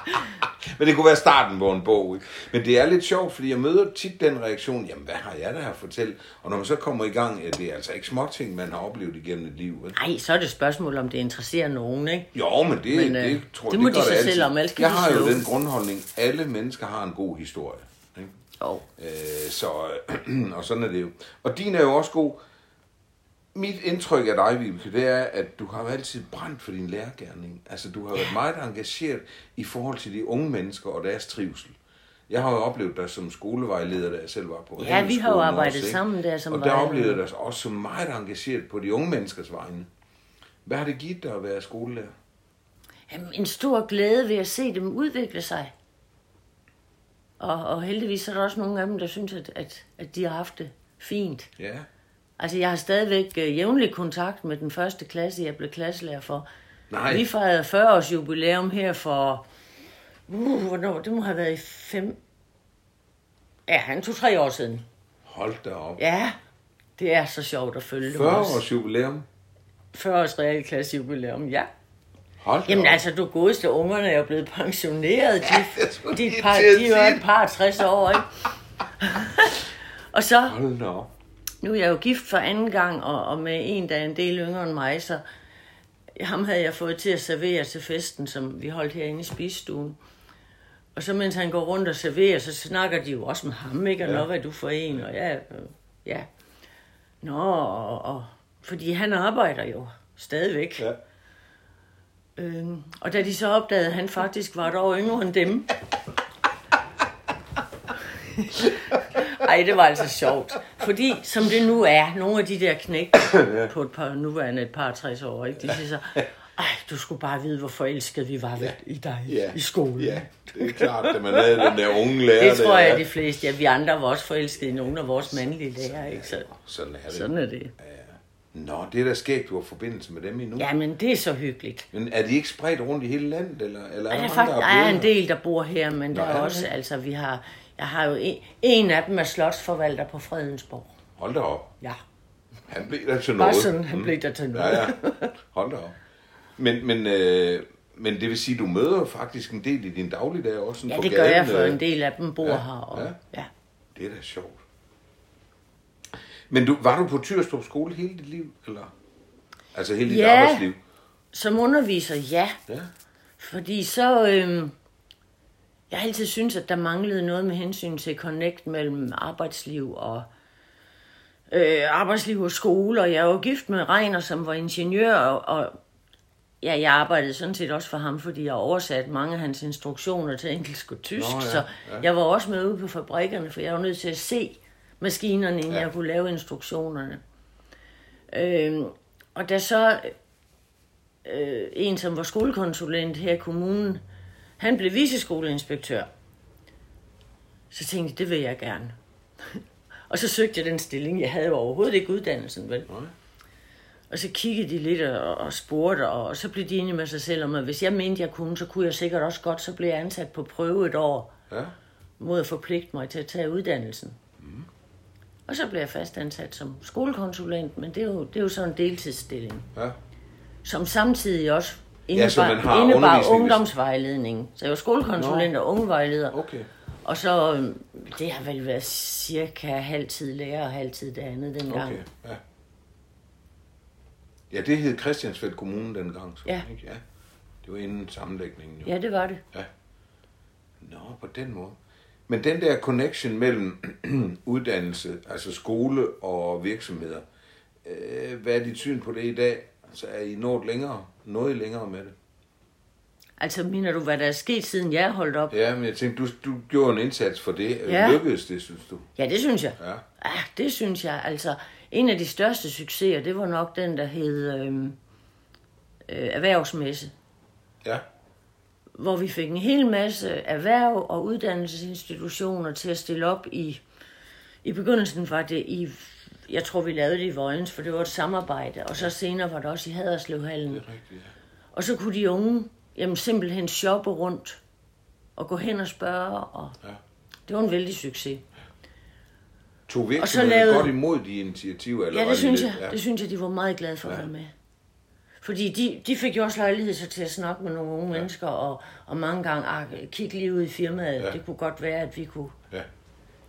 Men det kunne være starten på en bog. Ikke? Men det er lidt sjovt, fordi jeg møder tit den reaktion, jamen hvad har jeg der at fortælle? Og når man så kommer i gang, ja, det er altså ikke småting, man har oplevet igennem et liv. Vel? Nej, så er det et spørgsmål, om det interesserer nogen, ikke? Jo, men det, Men, øh, det tror det må de gør så altid. selv om, ellers Jeg de har jo den grundholdning, alle mennesker har en god historie. Ikke? Jo. Øh, så, og sådan er det jo. Og din er jo også god. Mit indtryk af dig, Vibeke, det er, at du har jo altid brændt for din lærergærning. Altså, du har været meget engageret i forhold til de unge mennesker og deres trivsel. Jeg har jo oplevet dig som skolevejleder, da jeg selv var på Ja, vi har jo arbejdet også, sammen der som Og der oplevede jeg dig også som meget engageret på de unge menneskers vegne. Hvad har det givet dig at være skolelærer? Jamen, en stor glæde ved at se dem udvikle sig. Og, og heldigvis er der også nogle af dem, der synes, at, at, at de har haft det fint. Ja, Altså, jeg har stadigvæk øh, jævnlig kontakt med den første klasse, jeg blev klasselærer for. Nej. Vi fejrede 40 års jubilæum her for... Uh, hvornår? Det må have været i fem... Ja, han tog tre år siden. hold da op. Ja, det er så sjovt at følge 40 dem også. års jubilæum. 40 års realklasse jubilæum, ja. Hold Jamen op. altså, du godeste ungerne er jo blevet pensioneret. De, skulle de, er par, de er jo et par 60 år, ikke? og så, Hold da op. nu er jeg jo gift for anden gang, og, og med en, der er en del yngre end mig, så ham havde jeg fået til at servere til festen, som vi holdt herinde i spisestuen. Og så mens han går rundt og serverer, så snakker de jo også med ham, ikke? Og Ja. hvad du for en? Og ja, øh, ja. Nå, og, og, fordi han arbejder jo stadigvæk. Ja. Øhm, og da de så opdagede, at han faktisk var et år yngre end dem. Ej, det var altså sjovt. Fordi, som det nu er, nogle af de der knæk på et par, nuværende et par 60 år, ikke? de siger så, ej, du skulle bare vide, hvor forelskede vi var ja. i dig Ja. i skolen. Ja, det er klart, at man havde den der unge lærer. Det tror der, jeg, ja. de fleste, ja, vi andre var også forelskede i nogle af vores mandlige lærere, ikke? Så, Sådan er det. sådan er det. Nå, det er da skægt, du har forbindelse med dem endnu. Ja, men det er så hyggeligt. Men er de ikke spredt rundt i hele landet, eller, eller er Der der er, mange, faktisk, der der er er en del, der bor her, men Nå, der er også, altså vi har, jeg har jo en, en af dem er slotsforvalter på Fredensborg. Hold da op. Ja, Han blev der til bare noget. sådan, han blev der til noget. Ja, ja. Hold da op. Men, men, øh, men det vil sige, du møder faktisk en del i din dagligdag også. sådan Ja, på det gør jeg, gaden, for øh. en del af dem bor ja, her. Og, ja. ja. Det er da sjovt. Men du, var du på Tyrstrup skole hele dit liv, eller? Altså hele dit Ja. arbejdsliv? Som underviser, ja. Ja. Fordi så... Øhm, jeg har altid syntes, at der manglede noget med hensyn til connect mellem arbejdsliv og øh, arbejdsliv og skole. Og jeg jo gift med Reiner, som var ingeniør, og, og ja, jeg arbejdede sådan set også for ham, fordi jeg oversat mange af hans instruktioner til engelsk og tysk. Nå, ja, så ja. jeg var også med ude på fabrikkerne, for jeg var nødt til at se maskinerne, inden Ja. jeg kunne lave instruktionerne. Øhm, og da så øh, en, som var skolekonsulent her i kommunen, han blev viceskoleinspektør. Så tænkte jeg, det vil jeg gerne. og så søgte jeg den stilling. Jeg havde jo overhovedet ikke uddannelsen, vel? Nej. Og så kiggede de lidt og, og spurgte, og, og så blev de enige med sig selv om, at hvis jeg mente, jeg kunne, så kunne jeg sikkert også godt, så blev jeg ansat på prøve et år, Ja. mod at forpligte mig til at tage uddannelsen. Mm. Og så blev jeg fast ansat som skolekonsulent, men det er jo, det er jo sådan en deltidsstilling, ja. som samtidig også Ja, så man indebar, har indebar ungdomsvejledning. Så jeg var skolekonsulent og ungevejleder. Okay. Og så, øhm, det har vel været cirka halvtid lærer og halvtid det andet dengang. Okay, ja. Ja, det hed Christiansfeld Kommune dengang. Så, Ja. Ikke? ja. Det var inden sammenlægningen. Jo. Ja, det var det. Nå, på den måde. Men den der connection mellem uddannelse, altså skole og virksomheder, øh, hvad er dit syn på det i dag? Altså er I nået længere, noget længere med det? Altså, mener du, hvad der er sket, siden jeg holdt op? Ja, men jeg tænkte, du, du gjorde en indsats for det. Ja. Lykkedes det, synes du? Ja, det synes jeg. Ja. Ah, det synes jeg. Altså, en af de største succeser, det var nok den, der hed øhm, øh, erhvervsmesse. Ja. Hvor vi fik en hel masse erhverv- og uddannelsesinstitutioner til at stille op i... I begyndelsen var det i... Jeg tror, vi lavede det i Vojens, for det var et samarbejde. Og så senere var det også i Haderslevhallen. Det er rigtigt, ja. Og så kunne de unge jamen, simpelthen shoppe rundt og gå hen og spørge. Og Ja. det var en vældig succes. Tog virksomheden lavede- godt imod de initiativer? Eller Ja, det de synes jeg. Ja. Det synes jeg, de var meget glade for at Ja. være med. Fordi de, de fik jo også lejlighed så til at snakke med nogle unge ja. mennesker, og, og mange gange ah, kigge lige ud i firmaet. Ja. Det kunne godt være, at vi kunne Ja.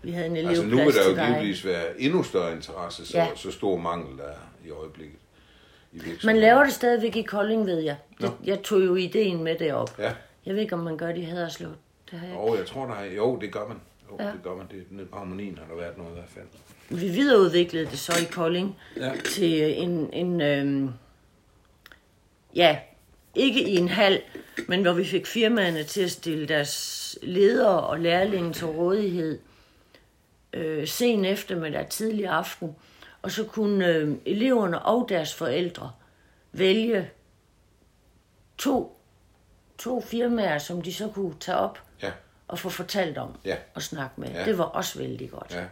Vi havde en Altså elevplads nu vil der jo dig. givetvis være endnu større interesse, så, Ja. så stor mangel der er i øjeblikket. I Man laver det stadigvæk i Kolding, ved jeg. Det, jeg tog jo ideen med det op. Ja. Jeg ved ikke, om man gør det i Haderslev. Det har jeg. Jo, jeg tror, der er, jo, det gør man. Jo, ja. Det gør man. Det, nede på harmonien har der været noget i hvert fald. Vi videreudviklede det så i Kolding Ja. til en, en øhm, ja, ikke i en hal, men hvor vi fik firmaerne til at stille deres ledere og lærlinge til rådighed øh, sen eftermiddag, tidlig aften, og så kunne øh, eleverne og deres forældre vælge to, to firmaer, som de så kunne tage op Ja. og få fortalt om Ja. og snakke med. Ja. Det var også vældig godt. Ja.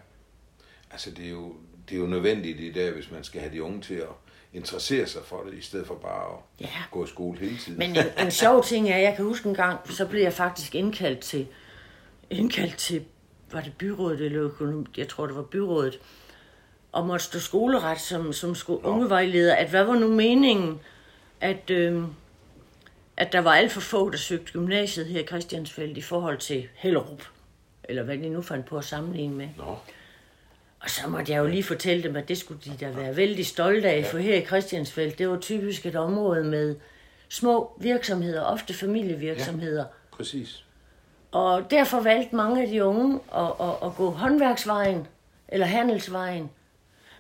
Altså, det er, jo, det er jo nødvendigt i dag, hvis man skal have de unge til at interessere sig for det, i stedet for bare at Ja. gå i skole hele tiden. Men en, en sjov ting er, jeg kan huske en gang, så blev jeg faktisk indkaldt til, indkaldt til, var det byrådet eller økonomi, jeg tror det var byrådet, og måtte stå skoleret som, som sko- ungevejleder, at hvad var nu meningen, at, øh, at der var alt for få, der søgte gymnasiet her i Christiansfeld i forhold til Hellerup, eller hvad de nu fandt på at sammenligne med. Nå, Og så måtte jeg jo lige fortælle dem, at det skulle de da være vældig stolte af, for her i Christiansfeld, det var typisk et område med små virksomheder, ofte familievirksomheder. præcis. Og derfor valgte mange af de unge at, at, at gå håndværksvejen eller handelsvejen.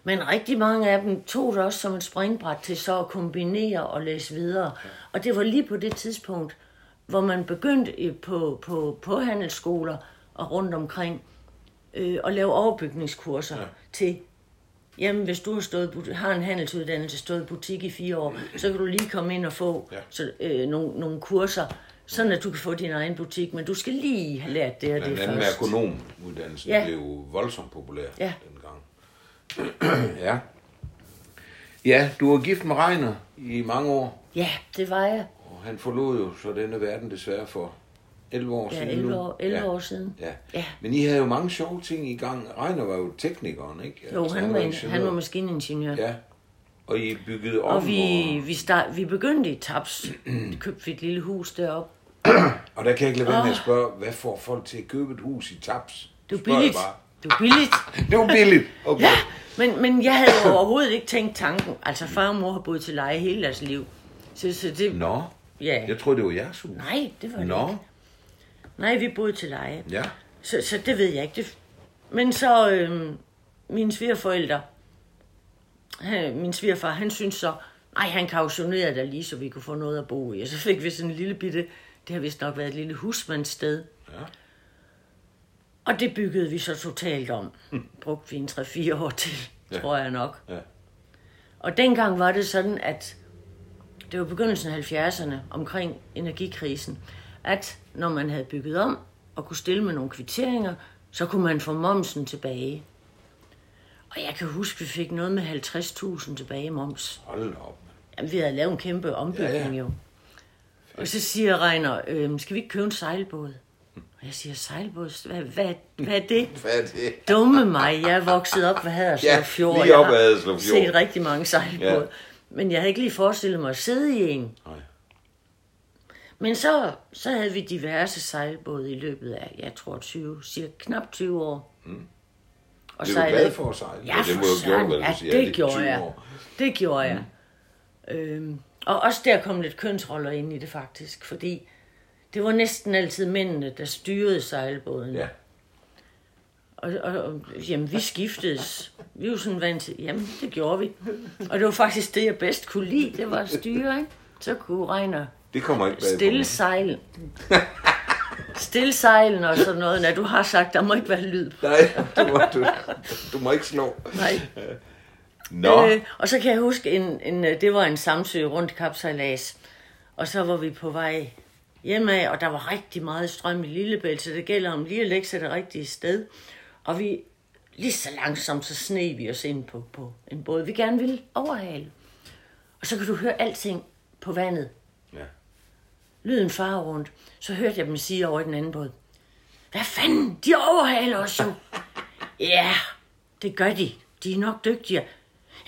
Men rigtig mange af dem tog det også som et springbræt til så at kombinere og læse videre. Og det var lige på det tidspunkt, hvor man begyndte på, på, på handelsskoler og rundt omkring øh, at lave overbygningskurser ja. til, jamen hvis du har, stået, har en handelsuddannelse, stået butik i fire år, så kan du lige komme ind og få Ja. så, øh, nogle, nogle kurser, sådan at du kan få din egen butik, men du skal lige have lært det og det Blandt andet først. økonomuddannelsen Ja. blev jo voldsomt populær Ja. dengang. ja. Ja, du var gift med Reiner i mange år, Ja, det var jeg. og han forlod jo så denne verden desværre for 11 år Ja, siden 11 nu. år, 11 ja. år siden. Ja. Ja. Men I havde jo mange sjove ting i gang. Reiner var jo teknikeren, ikke? Jo, Altså, han var, en, han var maskiningeniør. Ja. Og I byggede om, Og vi, vi, start, vi begyndte i Taps. købte vi et lille hus deroppe. og der kan jeg ikke lade være med at spørge, hvad får folk til at købe et hus i Taps? Det var Spørger jeg billigt. Det var billigt. Det var billigt. Okay. Ja, men, men jeg havde jo overhovedet ikke tænkt tanken. Altså, far og mor har boet til leje hele deres liv. Så, så det... Nå, Ja. jeg troede, det var jeres hus. Nej, det var det Nå, ikke. Nej, vi boede til leje. ja. Så, så det ved jeg ikke. Det, men så øhm, mine svigerforældre, han, min svigerfar, han synes så, nej, han kautionerede da lige, så vi kunne få noget at bo i. Og så fik vi sådan en lille bitte, det har vist nok været et lille husmandssted. Ja. Og det byggede vi så totalt om. Brugte vi en 3-4 år til, Ja. tror jeg nok. Ja. Og dengang var det sådan, at det var begyndelsen af 70'erne, omkring energikrisen, at når man havde bygget om og kunne stille med nogle kvitteringer, så kunne man få momsen tilbage. Og jeg kan huske, vi fik noget med 50.000 tilbage i moms. Hold op. Jamen, vi havde lavet en kæmpe ombygning Ja, ja. jo. Og så siger Reiner, øhm, skal vi ikke købe en sejlbåd? Og jeg siger, sejlbåd? Hvad, hvad, hvad er det? Hvad er det? Dumme mig, jeg er vokset op ved Haderslev Ja, Fjord. lige Jeg op har Haderslev Fjord. set rigtig mange sejlbåde. Ja. Men jeg havde ikke lige forestillet mig at sidde i en. Nej. Men så, så havde vi diverse sejlbåde i løbet af, jeg tror 20, cirka knap 20 år. Mm. Og Det er du glad for at sejle? Ja, det for må jeg gjort, hvad ja, du siger. det gjorde 20 jeg. år. Det gjorde jeg. Øhm, og også der kom lidt kønsroller ind i det faktisk, fordi det var næsten altid mændene, der styrede sejlbåden. Ja. Og, og, og jamen, vi skiftedes. Vi var sådan vant til, jamen, det gjorde vi. Og det var faktisk det, jeg bedst kunne lide, det var at styre, ikke? Så kunne Reiner Det kommer ikke bag stille sejlen. Stille sejlen og sådan noget. Når du har sagt, der må ikke være lyd. Nej, du må, du, du må ikke slå. Nej. Nå, Øh, og så kan jeg huske, en, en, øh, det var en samsø rundt kapsejlads. Og så var vi på vej hjemad, og der var rigtig meget strøm i Lillebælt, så det gælder om lige at lægge sig det rigtige sted. Og vi, lige så langsomt, så sne vi os ind på, på en båd, vi gerne ville overhale. Og så kan du høre alting på vandet. Ja. Lyden farer rundt. Så hørte jeg dem sige over i den anden båd. Hvad fanden? De overhaler os jo. ja, det gør de. De er nok dygtigere.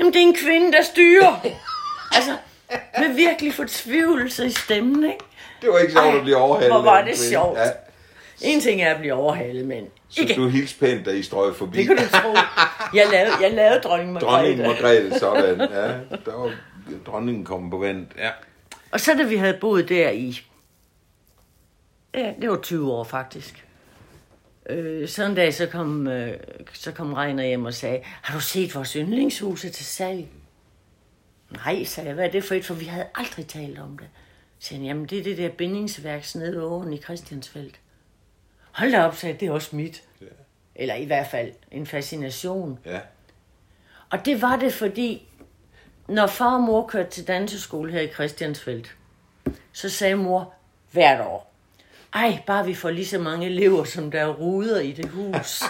Jamen, det er en kvinde, der styrer. altså, med virkelig fortvivlelse i stemmen, ikke? Det var ikke sjovt Ej, at blive overhalet. hvor var det sjovt. Ja. En ting er at blive overhalet, men Så ikke. du hilste pænt, da I strøg forbi. Det kan du tro. Jeg lavede, jeg lavede dronning Margrethe. Dronningen Margrethe, sådan. Ja, der var dronningen kommet på vand. Ja. Og så da vi havde boet der i, ja, det var 20 år faktisk. Øh, sådan en dag, så kom, øh, så kom Reiner hjem og sagde, har du set vores yndlingshuse til salg? Nej, sagde jeg, hvad er det for et, for vi havde aldrig talt om det. Så sagde han, jamen det er det der bindingsværks nede åen i Christiansfeldt. Hold da op, sagde jeg, det er også mit. Ja. Eller i hvert fald en fascination. Ja. Og det var det, fordi når far og mor kørte til danseskole her i Christiansfeldt, så sagde mor hvert år, ej, bare vi får lige så mange elever, som der er ruder i det hus.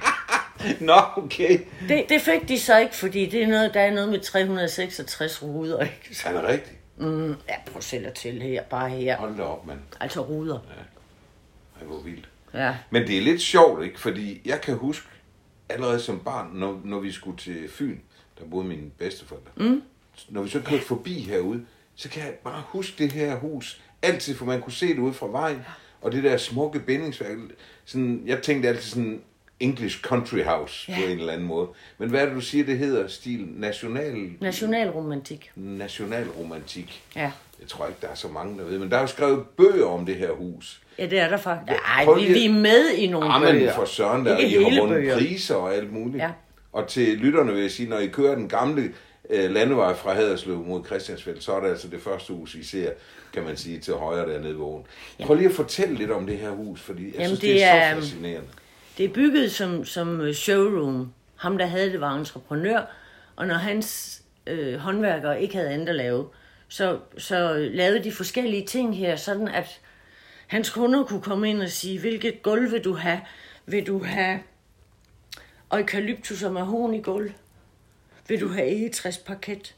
Nå, okay. det, det fik de så ikke, fordi det er noget, der er noget med 366 ruder. Ikke? Så, Er det rigtigt? mm, ja, prøv selv at til her, bare her. Hold da op, mand. Altså ruder. Ej, hvor vildt. Ja. Men det er lidt sjovt, ikke? Fordi jeg kan huske, allerede som barn, når, når vi skulle til Fyn, der boede mine bedsteforældre. Mm. Når vi så kørte forbi herude, så kan jeg bare huske det her hus. Altid, for man kunne se det ude fra vejen. Og det der smukke bindingsværk. Sådan, jeg tænkte altid sådan English country house ja. på en eller anden måde. Men hvad er det, du siger, det hedder? Stil national, Nationalromantik. nationalromantik. Ja. Jeg tror ikke, der er så mange, der ved. Men der er jo skrevet bøger om det her hus. Ja, det er der faktisk. Nej, vi, vi er med i nogle Jamen bøger. for søren, der Ikke I har vundet bøger. priser og alt muligt. Ja. Og til lytterne vil jeg sige, når I kører den gamle øh, landevej fra Haderslev mod Christiansfeld, så er det altså det første hus, I ser, kan man sige, til højre dernede ved åen. Prøv lige at fortælle lidt om det her hus, fordi jeg Jamen, synes, det det er, er, så øhm, fascinerende. Det er bygget som, som øh, showroom. Ham, der havde det, var entreprenør. Og når hans øh, håndværkere ikke havde andet at lave, så, så lavede de forskellige ting her, sådan at hans kunder kunne komme ind og sige, hvilket gulv vil du have? Vil du have eukalyptus og mahoni gulv? Vil du have egetræs parket?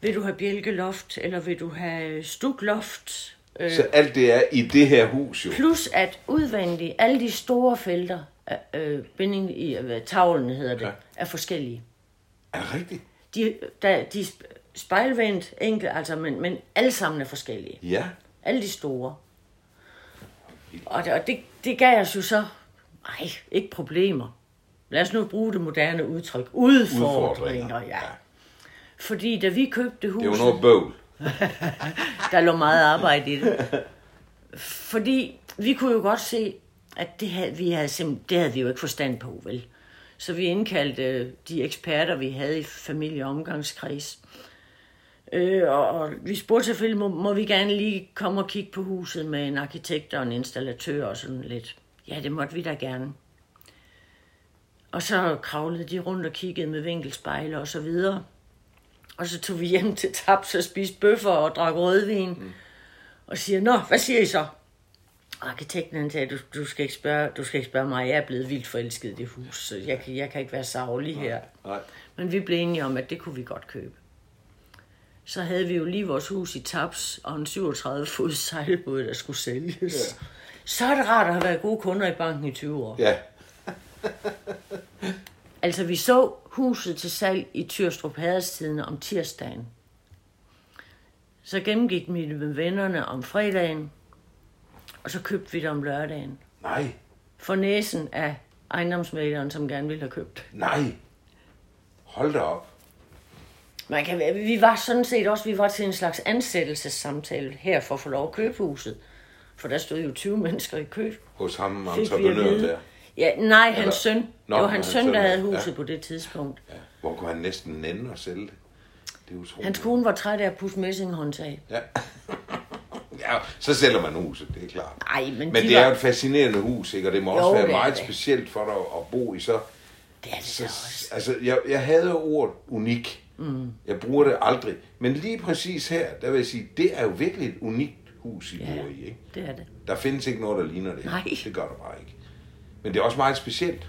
Vil du have bjælkeloft, eller vil du have stukloft? Øh, Så alt det er i det her hus jo. Plus at udvendigt, alle de store felter, af, øh, binding i øh, tavlen hedder det, Ja. er forskellige. Er det rigtigt? De, der, de sp- spejlvendt, enkelt, altså, men, men alle sammen er forskellige. Ja. Alle de store. Og det, og det, det gav os jo så, nej, ikke problemer. Lad os nu bruge det moderne udtryk. Udfordringer, Udfordringer, ja. ja. Fordi da vi købte Det er jo huset... noget bøvl. Der lå meget arbejde i det. Fordi vi kunne jo godt se, at det havde, vi havde simp- det havde vi jo ikke forstand på, vel? Så vi indkaldte øh, de eksperter, vi havde i familie- og omgangskreds. Øh, og, og vi spurgte selvfølgelig, må, må vi gerne lige komme og kigge på huset med en arkitekt og en installatør og sådan lidt. Ja, det måtte vi da gerne. Og så kravlede de rundt og kiggede med vinkelspejle og så videre. Og så tog vi hjem til Taps og spiste bøffer og drak rødvin. Mm. Og siger, nå, hvad siger I så? Og arkitekten han sagde, du, du, skal ikke spørge, du skal ikke spørge mig, jeg er blevet vildt forelsket i det hus, så jeg, kan- jeg kan ikke være savlig her. Nej. Men vi blev enige om, at det kunne vi godt købe. Så havde vi jo lige vores hus i Taps og en 37 fod sejlbåd, der skulle sælges. Ja. Så er det rart at have været gode kunder i banken i 20 år. Ja. Altså, vi så huset til salg i Tyrstrup Haderstidende om tirsdagen. Så gennemgik vi det med vennerne om fredagen, og så købte vi det om lørdagen. Nej. For næsen af ejendomsmæleren, som gerne ville have købt. Nej. Hold da op. Man kan, vi var sådan set også, vi var til en slags ansættelsessamtale her for at få lov at købe huset. For der stod jo 20 mennesker i kø. Hos ham, entreprenøren der. Ja, nej, hans Eller- søn. Nå, det var hans søn, søn, der havde huset Ja. på det tidspunkt. Ja. Hvor kunne han næsten nænde og sælge det? Det er utroligt. Hans kone var træt af at pusse messinghåndtag. Ja. ja, så sælger man huset, det er klart. Nej, men, Men de det var... er jo et fascinerende hus, ikke? Og det må også Jo, være det er meget det. specielt for dig at bo i så... Det er det så også. altså, jeg, jeg havde ordet unik. Mm. Jeg bruger det aldrig. Men lige præcis her, der vil jeg sige, det er jo virkelig et unikt hus, I Ja, bor i, ikke? det er det. Der findes ikke noget, der ligner det. Nej. Det gør der bare ikke. Men det er også meget specielt.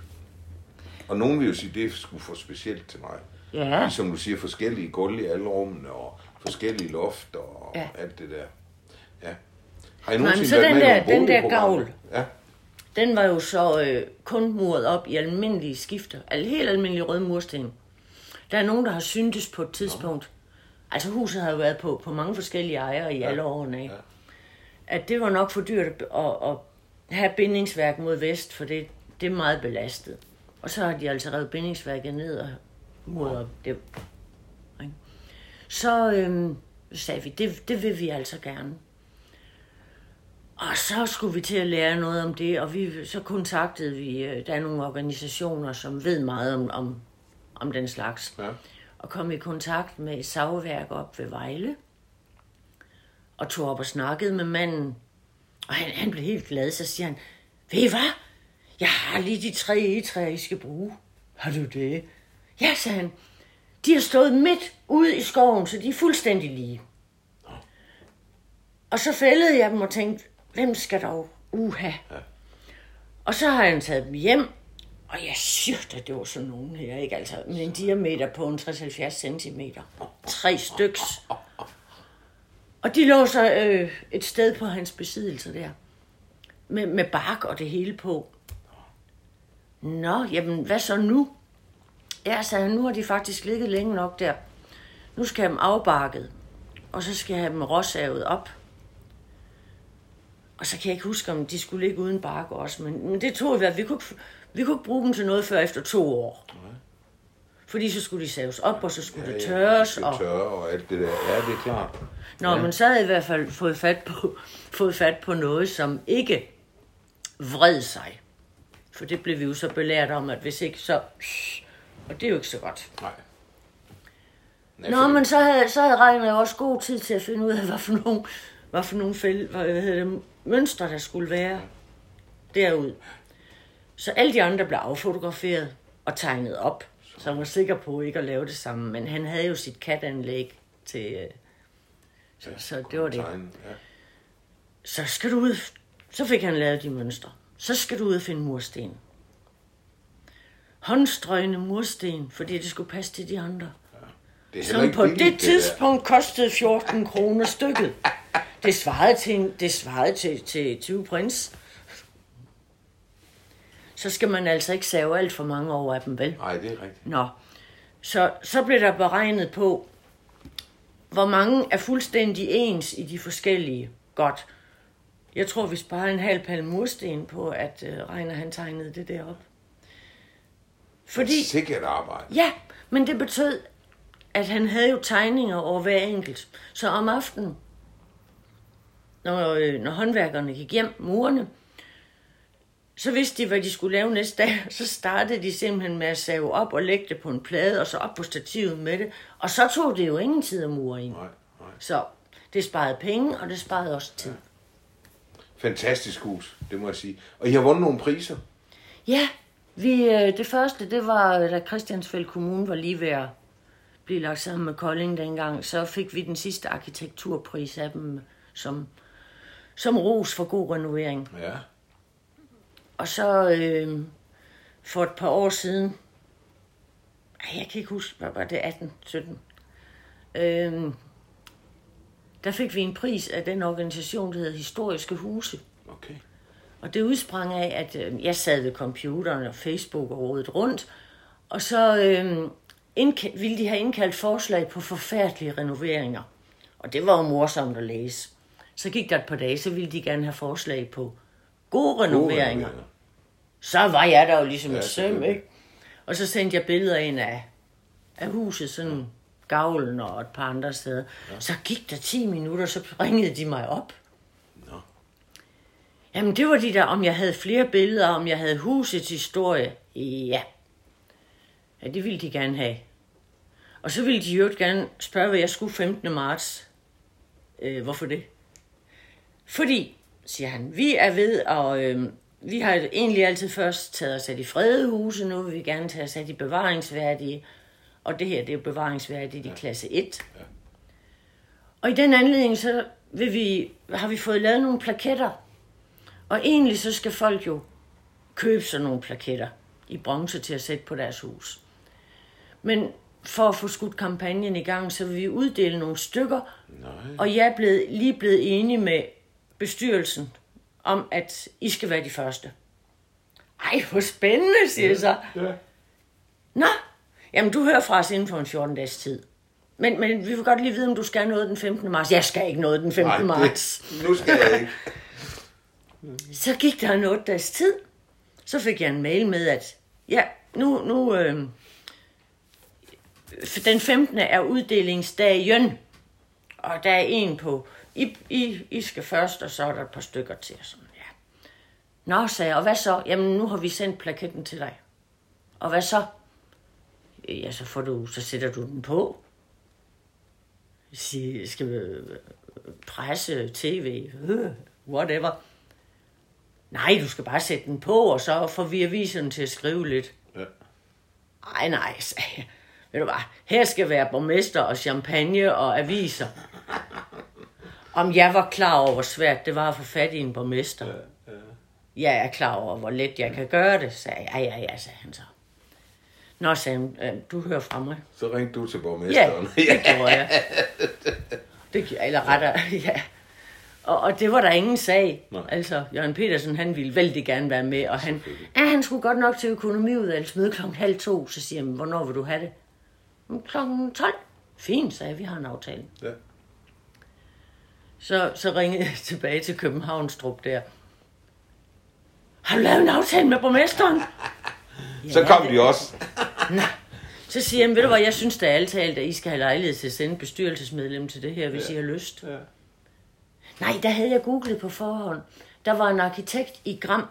Og nogen vil jo sige, det er sgu for specielt til mig. Ja. Ligesom du siger, forskellige gulv i alle rummene, og forskellige loft, og Ja. alt det der. Ja. Har I men nogensinde så den der- den der boligprogrammer? Ja. Den var jo så øh, kun muret op i almindelige skifter. Al helt almindelige røde mursten. Der er nogen, der har syntes på et tidspunkt. Altså huset har jo været på, på mange forskellige ejere i ja. alle årene. Ikke? Ja. At det var nok for dyrt at, at, at have bindingsværk mod vest, for det, det er meget belastet. Og så har de altså revet bindingsværket ned og muret op. Det, ikke? Så øhm, sagde vi, det, det vil vi altså gerne. Og så skulle vi til at lære noget om det, og vi, så kontaktede vi, øh, der er nogle organisationer, som ved meget om, om, om den slags. Ja. Og kom i kontakt med et savværk op ved Vejle. og tog op og snakkede med manden. Og han, han blev helt glad, så siger han, ved I hvad? Jeg har lige de tre egetræer, I skal bruge. Har du det? Ja, sagde han. De har stået midt ude i skoven, så de er fuldstændig lige. Og så fældede jeg dem og tænkte, hvem skal dog uha? Ja. Og så har han taget dem hjem, og jeg synes, at det var sådan nogen her, ikke? Altså, med en diameter på en 60-70 cm. Tre styks. Og de lå så øh, et sted på hans besiddelse der. Med, med bark og det hele på. Nå, jamen, hvad så nu? Ja, sagde han, nu har de faktisk ligget længe nok der. Nu skal jeg dem afbarket, og så skal jeg have dem råsavet op. Og så kan jeg ikke huske, om de skulle ligge uden bark også, men, men det tog vi, vi kunne, vi kunne ikke bruge dem til noget før efter to år. Nej. Fordi så skulle de saves op, og så skulle ja, det tørres. Ja, og... tørre og alt det der. Ja, det er klart. Nå, ja. men så havde jeg i hvert fald fået fat på, fået fat på noget, som ikke vred sig. For det blev vi jo så belært om, at hvis ikke, så... Og det er jo ikke så godt. Nej. Nej Nå, men så havde, så havde Regner også god tid til at finde ud af, hvad for nogle, hvad for nogle fæld, hvad hedder det, mønstre, der skulle være derud. Så alle de andre blev affotograferet og tegnet op, så han var sikker på ikke at lave det samme. Men han havde jo sit katanlæg til... Øh, så, så det var det. Så skal du ud... Så fik han lavet de mønstre. Så skal du ud og finde mursten. Håndstrøgne mursten, fordi det skulle passe til de andre. Det som på billigt, det tidspunkt det kostede 14 kroner stykket. Det svarede til, en, det svarede til, til 20 prins. Så skal man altså ikke save alt for mange over af dem, vel? Nej, det er rigtigt. Nå. Så, så blev der beregnet på, hvor mange er fuldstændig ens i de forskellige. Godt. Jeg tror, vi sparer en halv pal mursten på, at uh, Regner han tegnede det derop. Fordi... Sikkert arbejde. Ja, men det betød, at han havde jo tegninger over hver enkelt. Så om aftenen, når, øh, når håndværkerne gik hjem, murene, så vidste de, hvad de skulle lave næste dag. Så startede de simpelthen med at save op og lægge det på en plade, og så op på stativet med det. Og så tog det jo ingen tid at mure ind. Nej, nej. Så det sparede penge, og det sparede også tid. Ja. Fantastisk hus, det må jeg sige. Og I har vundet nogle priser? Ja, vi, øh, det første, det var, da Christiansfeld Kommune var lige ved at blive lagt sammen med Kolding dengang, så fik vi den sidste arkitekturpris af dem som, som ros for god renovering. Ja. Og så øh, for et par år siden, jeg kan ikke huske, hvad var det, 18, 17, øh, der fik vi en pris af den organisation, der hedder Historiske Huse. Okay. Og det udsprang af, at øh, jeg sad ved computeren og Facebook og rådet rundt, og så øh, indka- ville de have indkaldt forslag på forfærdelige renoveringer. Og det var jo morsomt at læse. Så gik der et par dage, så ville de gerne have forslag på gode renoveringer. Gode Så var jeg der jo ligesom ja, et søm, ikke? Og så sendte jeg billeder ind af, af huset, sådan gavlen og et par andre steder. Ja. Så gik der 10 minutter, så ringede de mig op. Nå. Jamen, det var de der, om jeg havde flere billeder, om jeg havde husets historie. Ja. Ja, det ville de gerne have. Og så ville de jo gerne spørge, hvad jeg skulle 15. marts. Øh, hvorfor det? Fordi, siger han, vi er ved at... Øh, vi har egentlig altid først taget os af de fredede huse, nu vil vi gerne tage os af de bevaringsværdige. Og det her, det er jo bevaringsværdigt i klasse 1. Ja. Og i den anledning, så vil vi, har vi fået lavet nogle plaketter. Og egentlig så skal folk jo købe sådan nogle plaketter i bronze til at sætte på deres hus. Men for at få skudt kampagnen i gang, så vil vi uddele nogle stykker. Nej. Og jeg er blevet, lige blevet enig med bestyrelsen om, at I skal være de første. Ej, hvor spændende, siger ja, så. Ja. Nå, jamen du hører fra os inden for en 14 dages tid. Men, men vi vil godt lige vide, om du skal noget den 15. marts. Jeg skal ikke noget den 15. Nej, marts. Det, nu skal jeg ikke. så gik der en 8 dages tid. Så fik jeg en mail med, at ja, nu, nu øh, den 15. er uddelingsdagen. Og der er en på, I, I, I skal først, og så er der et par stykker til. Sådan, ja. Nå, sagde jeg, og hvad så? Jamen, nu har vi sendt plaketten til dig. Og hvad så? Ja, så, får du, så sætter du den på. Sige, skal vi, presse, tv, øh, whatever. Nej, du skal bare sætte den på, og så får vi aviserne til at skrive lidt. Ja. Ej, nej, sagde jeg. Ved du hvad, her skal være borgmester og champagne og aviser. Om jeg var klar over, hvor svært det var at få fat i en borgmester. Ja, ja. Jeg er klar over, hvor let jeg kan gøre det, sagde jeg. Ja, ja, ja, sagde han så. Nå, sagde han, "Øh, du hører fra mig. Så ringte du til Ja, borgmesteren. det gjorde jeg. Det gjorde eller rettere, ja. Og, og det var der ingen sag. Nej. Altså, Jørgen Petersen, han ville vældig gerne være med, og han, ja, han skulle godt nok til økonomiudvalgets møde klokken halv to, så siger han, hvornår vil du have det? "Mm, Klokken 12. Fint, sagde jeg, vi har en aftale. ja. Så, så ringede jeg tilbage til Københavnstrup der. Har du lavet en aftale med borgmesteren? Så kom de også. Så siger jeg, ved du hvad, jeg synes da alle talt, at I skal have lejlighed til at sende bestyrelsesmedlem til det her, hvis ja. I har lyst. Ja. Nej, der havde jeg googlet på forhånd. Der var en arkitekt i Gram,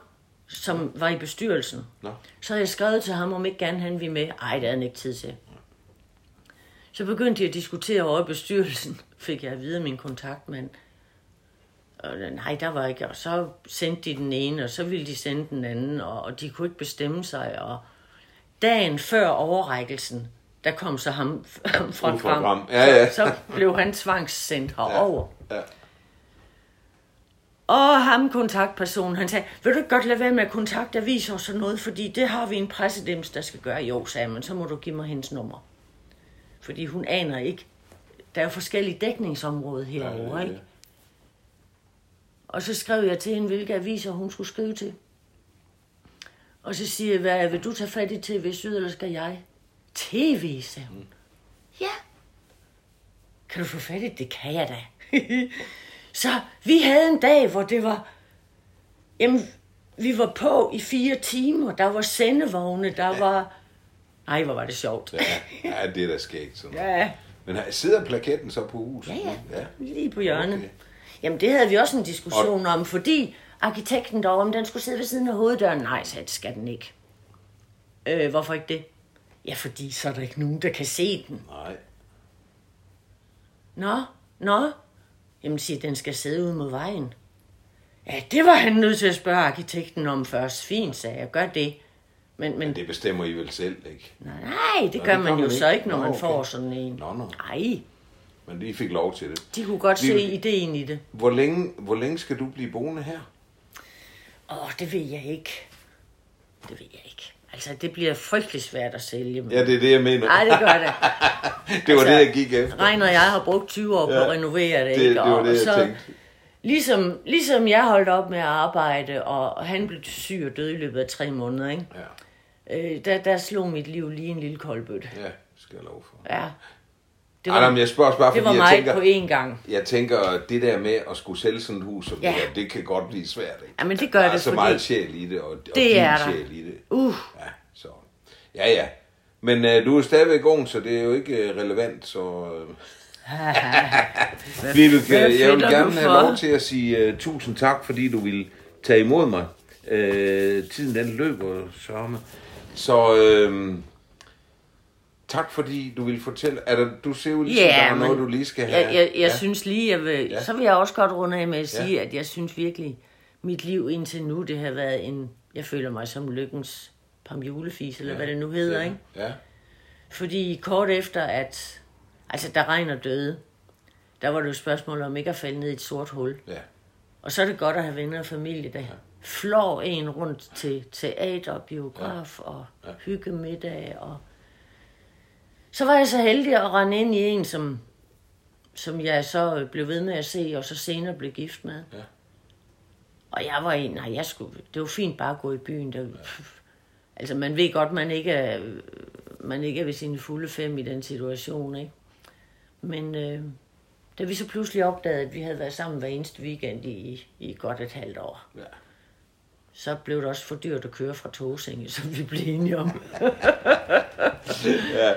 som var i bestyrelsen. Nå. Så havde jeg skrevet til ham, om ikke gerne han ville med. Ej, det havde han ikke tid til. Så begyndte de at diskutere over i bestyrelsen. Fik jeg at vide af min kontaktmand. Og, nej, der var ikke. Og så sendte de den ene, og så ville de sende den anden, og, og de kunne ikke bestemme sig. Og dagen før overrækkelsen, der kom så ham, ham fra. Gram. Ja, ja. Så, så blev han tvangssendt herover. Ja. Og ham kontaktpersonen, han sagde, vil du ikke godt lade være med at kontakte aviser og sådan noget, fordi det har vi en pressedems, der skal gøre. Jo, sagde man, så må du give mig hendes nummer. Fordi hun aner ikke. Der er jo forskellige dækningsområder herovre, ja, ikke? Og så skrev jeg til hende, hvilke aviser hun skulle skrive til. Og så siger jeg, hvad vil du tage fat i TV Syd, eller skal jeg? TV, sagde hun. Ja. Kan du få fat i det? Det kan jeg da. så vi havde en dag, hvor det var... Jamen, vi var på i fire timer. Der var sendevogne, der var... Ej, hvor var det sjovt. Ja, ja, det er da skægt. Sådan. noget. Ja, Men her- sidder plaketten så på huset? ja, ja. ja. Lige på hjørnet. Okay. Jamen, det havde vi også en diskussion om, fordi arkitekten derovre, om den skulle sidde ved siden af hoveddøren. Nej, sagde det skal den ikke. Øh, hvorfor ikke det? Ja, fordi så er der ikke nogen, der kan se den. Nej. Nå, nå. Jamen, siger, den skal sidde ud mod vejen. Ja, det var han nødt til at spørge arkitekten om først. Fint, sagde jeg, gør det. Men, men Det bestemmer I vel selv, ikke? nej, det Nå, gør det man jo man så ikke. ikke, når Nå, man okay. får sådan en. Nå. Nej, Men I fik lov til det. de kunne godt Vi- se ideen i det. Hvor længe, hvor længe skal du blive boende her? Åh, oh, det ved jeg ikke. Det ved jeg ikke. Altså, det bliver frygtelig svært at sælge. Ja, det er det, jeg mener. Nej, det gør det. det var altså, det, jeg gik efter. Regner og jeg har brugt 20 år på Ja. at renovere det, Det- ikke? det var Og det, jeg så, tænkte. Ligesom, ligesom jeg holdt op med at arbejde, og, og han blev syg og død i løbet af tre måneder, ikke? Ja, Øh, der, der slog mit liv lige en lille koldbøtte. ja, skal jeg lov for. Ja. Det Ej, nej, men jeg spørger også bare, det fordi var jeg mig tænker, på én gang. jeg tænker, det der med at skulle sælge sådan et hus, som Ja. det, det kan godt blive svært, ikke? Ja, men det gør der er det, så meget sjæl i det, og, og Det din er der. sjæl i det. Uh, Ja, så. Ja, ja. Men øh, du er stadigvæk ung, så det er jo ikke øh, relevant, så... Øh. Vibeke, hvad jeg vil du gerne have lov til at sige uh, tusind tak, fordi du ville tage imod mig. Uh, tiden den løber sørme. Så øh, tak, fordi du ville fortælle. Er der, du ser jo ligesom, Ja, der er noget, du lige skal have. jeg, jeg, jeg ja. synes lige, jeg vil, Ja. så vil jeg også godt runde af med at Ja. sige, at jeg synes virkelig, mit liv indtil nu, det har været en, jeg føler mig som lykkens pamjulefis, eller hvad det nu hedder, ja. ikke? Ja, Fordi kort efter, at altså, der regner døde, der var det jo spørgsmål om ikke at falde ned i et sort hul. ja. Og så er det godt at have venner og familie, der ja. Flår en rundt til teater og biograf ja. og ja. hyggemiddag. Og... Så var jeg så heldig at rende ind i en, som, som jeg så blev ved med at se, og så senere blev gift med. Ja. Og jeg var en, nej, jeg skulle, det var fint bare at gå i byen. Der, altså, man ved godt, man ikke er, man ikke er ved sine fulde fem i den situation, ikke? Men øh, da vi så pludselig opdagede, at vi havde været sammen hver eneste weekend i, i godt et halvt år, ja. Så blev det også for dyrt at køre fra Tåsinge, som vi blev enige om. ja.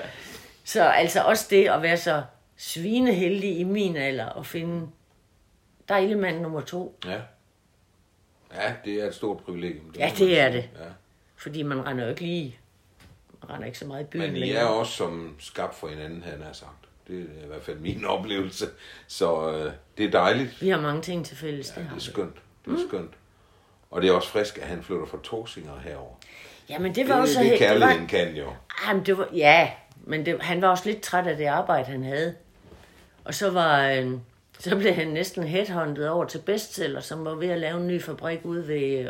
Så altså også det at være så svineheldig i min alder og finde dejlig mand nummer to. Ja. Ja, det er et stort privilegium. Ja, må det er sige. det. Ja. Fordi man render jo ikke lige, man render ikke så meget i byen Men I længere. er også som skabt for hinanden, han har sagt. Det er i hvert fald min oplevelse. Så øh, det er dejligt. Vi har mange ting til fælles, det Ja, har det er skønt. Det er skønt. Og det er også frisk, at han flytter fra Torsinger herover. Jamen, det var Det, så det det var, kærligheden kan jo. Jamen, det var, ja, men det, han var også lidt træt af det arbejde, han havde. Og så var, øh, så blev han næsten headhunted over til Bestseller, som var ved at lave en ny fabrik ude ved, øh,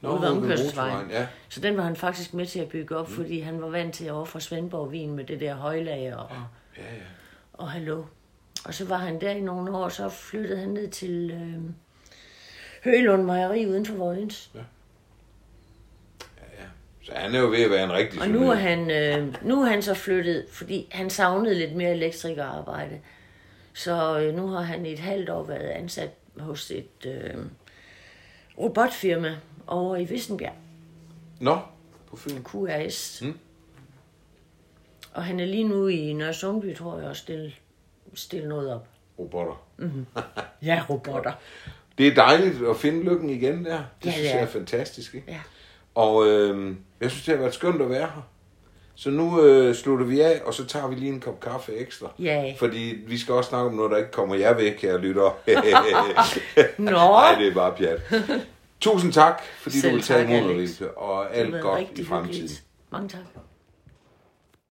Nå, ude ved omkørselsvejen. ja. Så den var han faktisk med til at bygge op, mm. fordi han var vant til at overfor Svendborg Vin med det der højlager og, Ja, ja. og hallo. Og så var han der i nogle år, så flyttede han ned til øh, Høgelund Mejeri uden for Vojens. Så han er jo ved at være en rigtig Og nu er, han, øh, nu er han så flyttet, fordi han savnede lidt mere elektrikerarbejde. Så øh, nu har han i et halvt år været ansat hos et øh, robotfirma over i Vissenbjerg, Nå, på Fyn. QRS. Mm. Og han er lige nu i Nørresundby, tror jeg, og stille, stille noget op. Robotter. Ja, robotter. Det er dejligt at finde lykken igen der. Det Ja, synes jeg er. fantastisk. Ikke? Ja. Og øh, jeg synes, det har været skønt at være her. Så nu øh, slutter vi af, og så tager vi lige en kop kaffe ekstra. Ja. Fordi vi skal også snakke om noget, der ikke kommer jer væk, her lytter. Nå. Nej, det er bare pjat. Tusind tak, fordi Selv du vil tage imod, og alt godt i fremtiden. hyggeligt. Mange tak.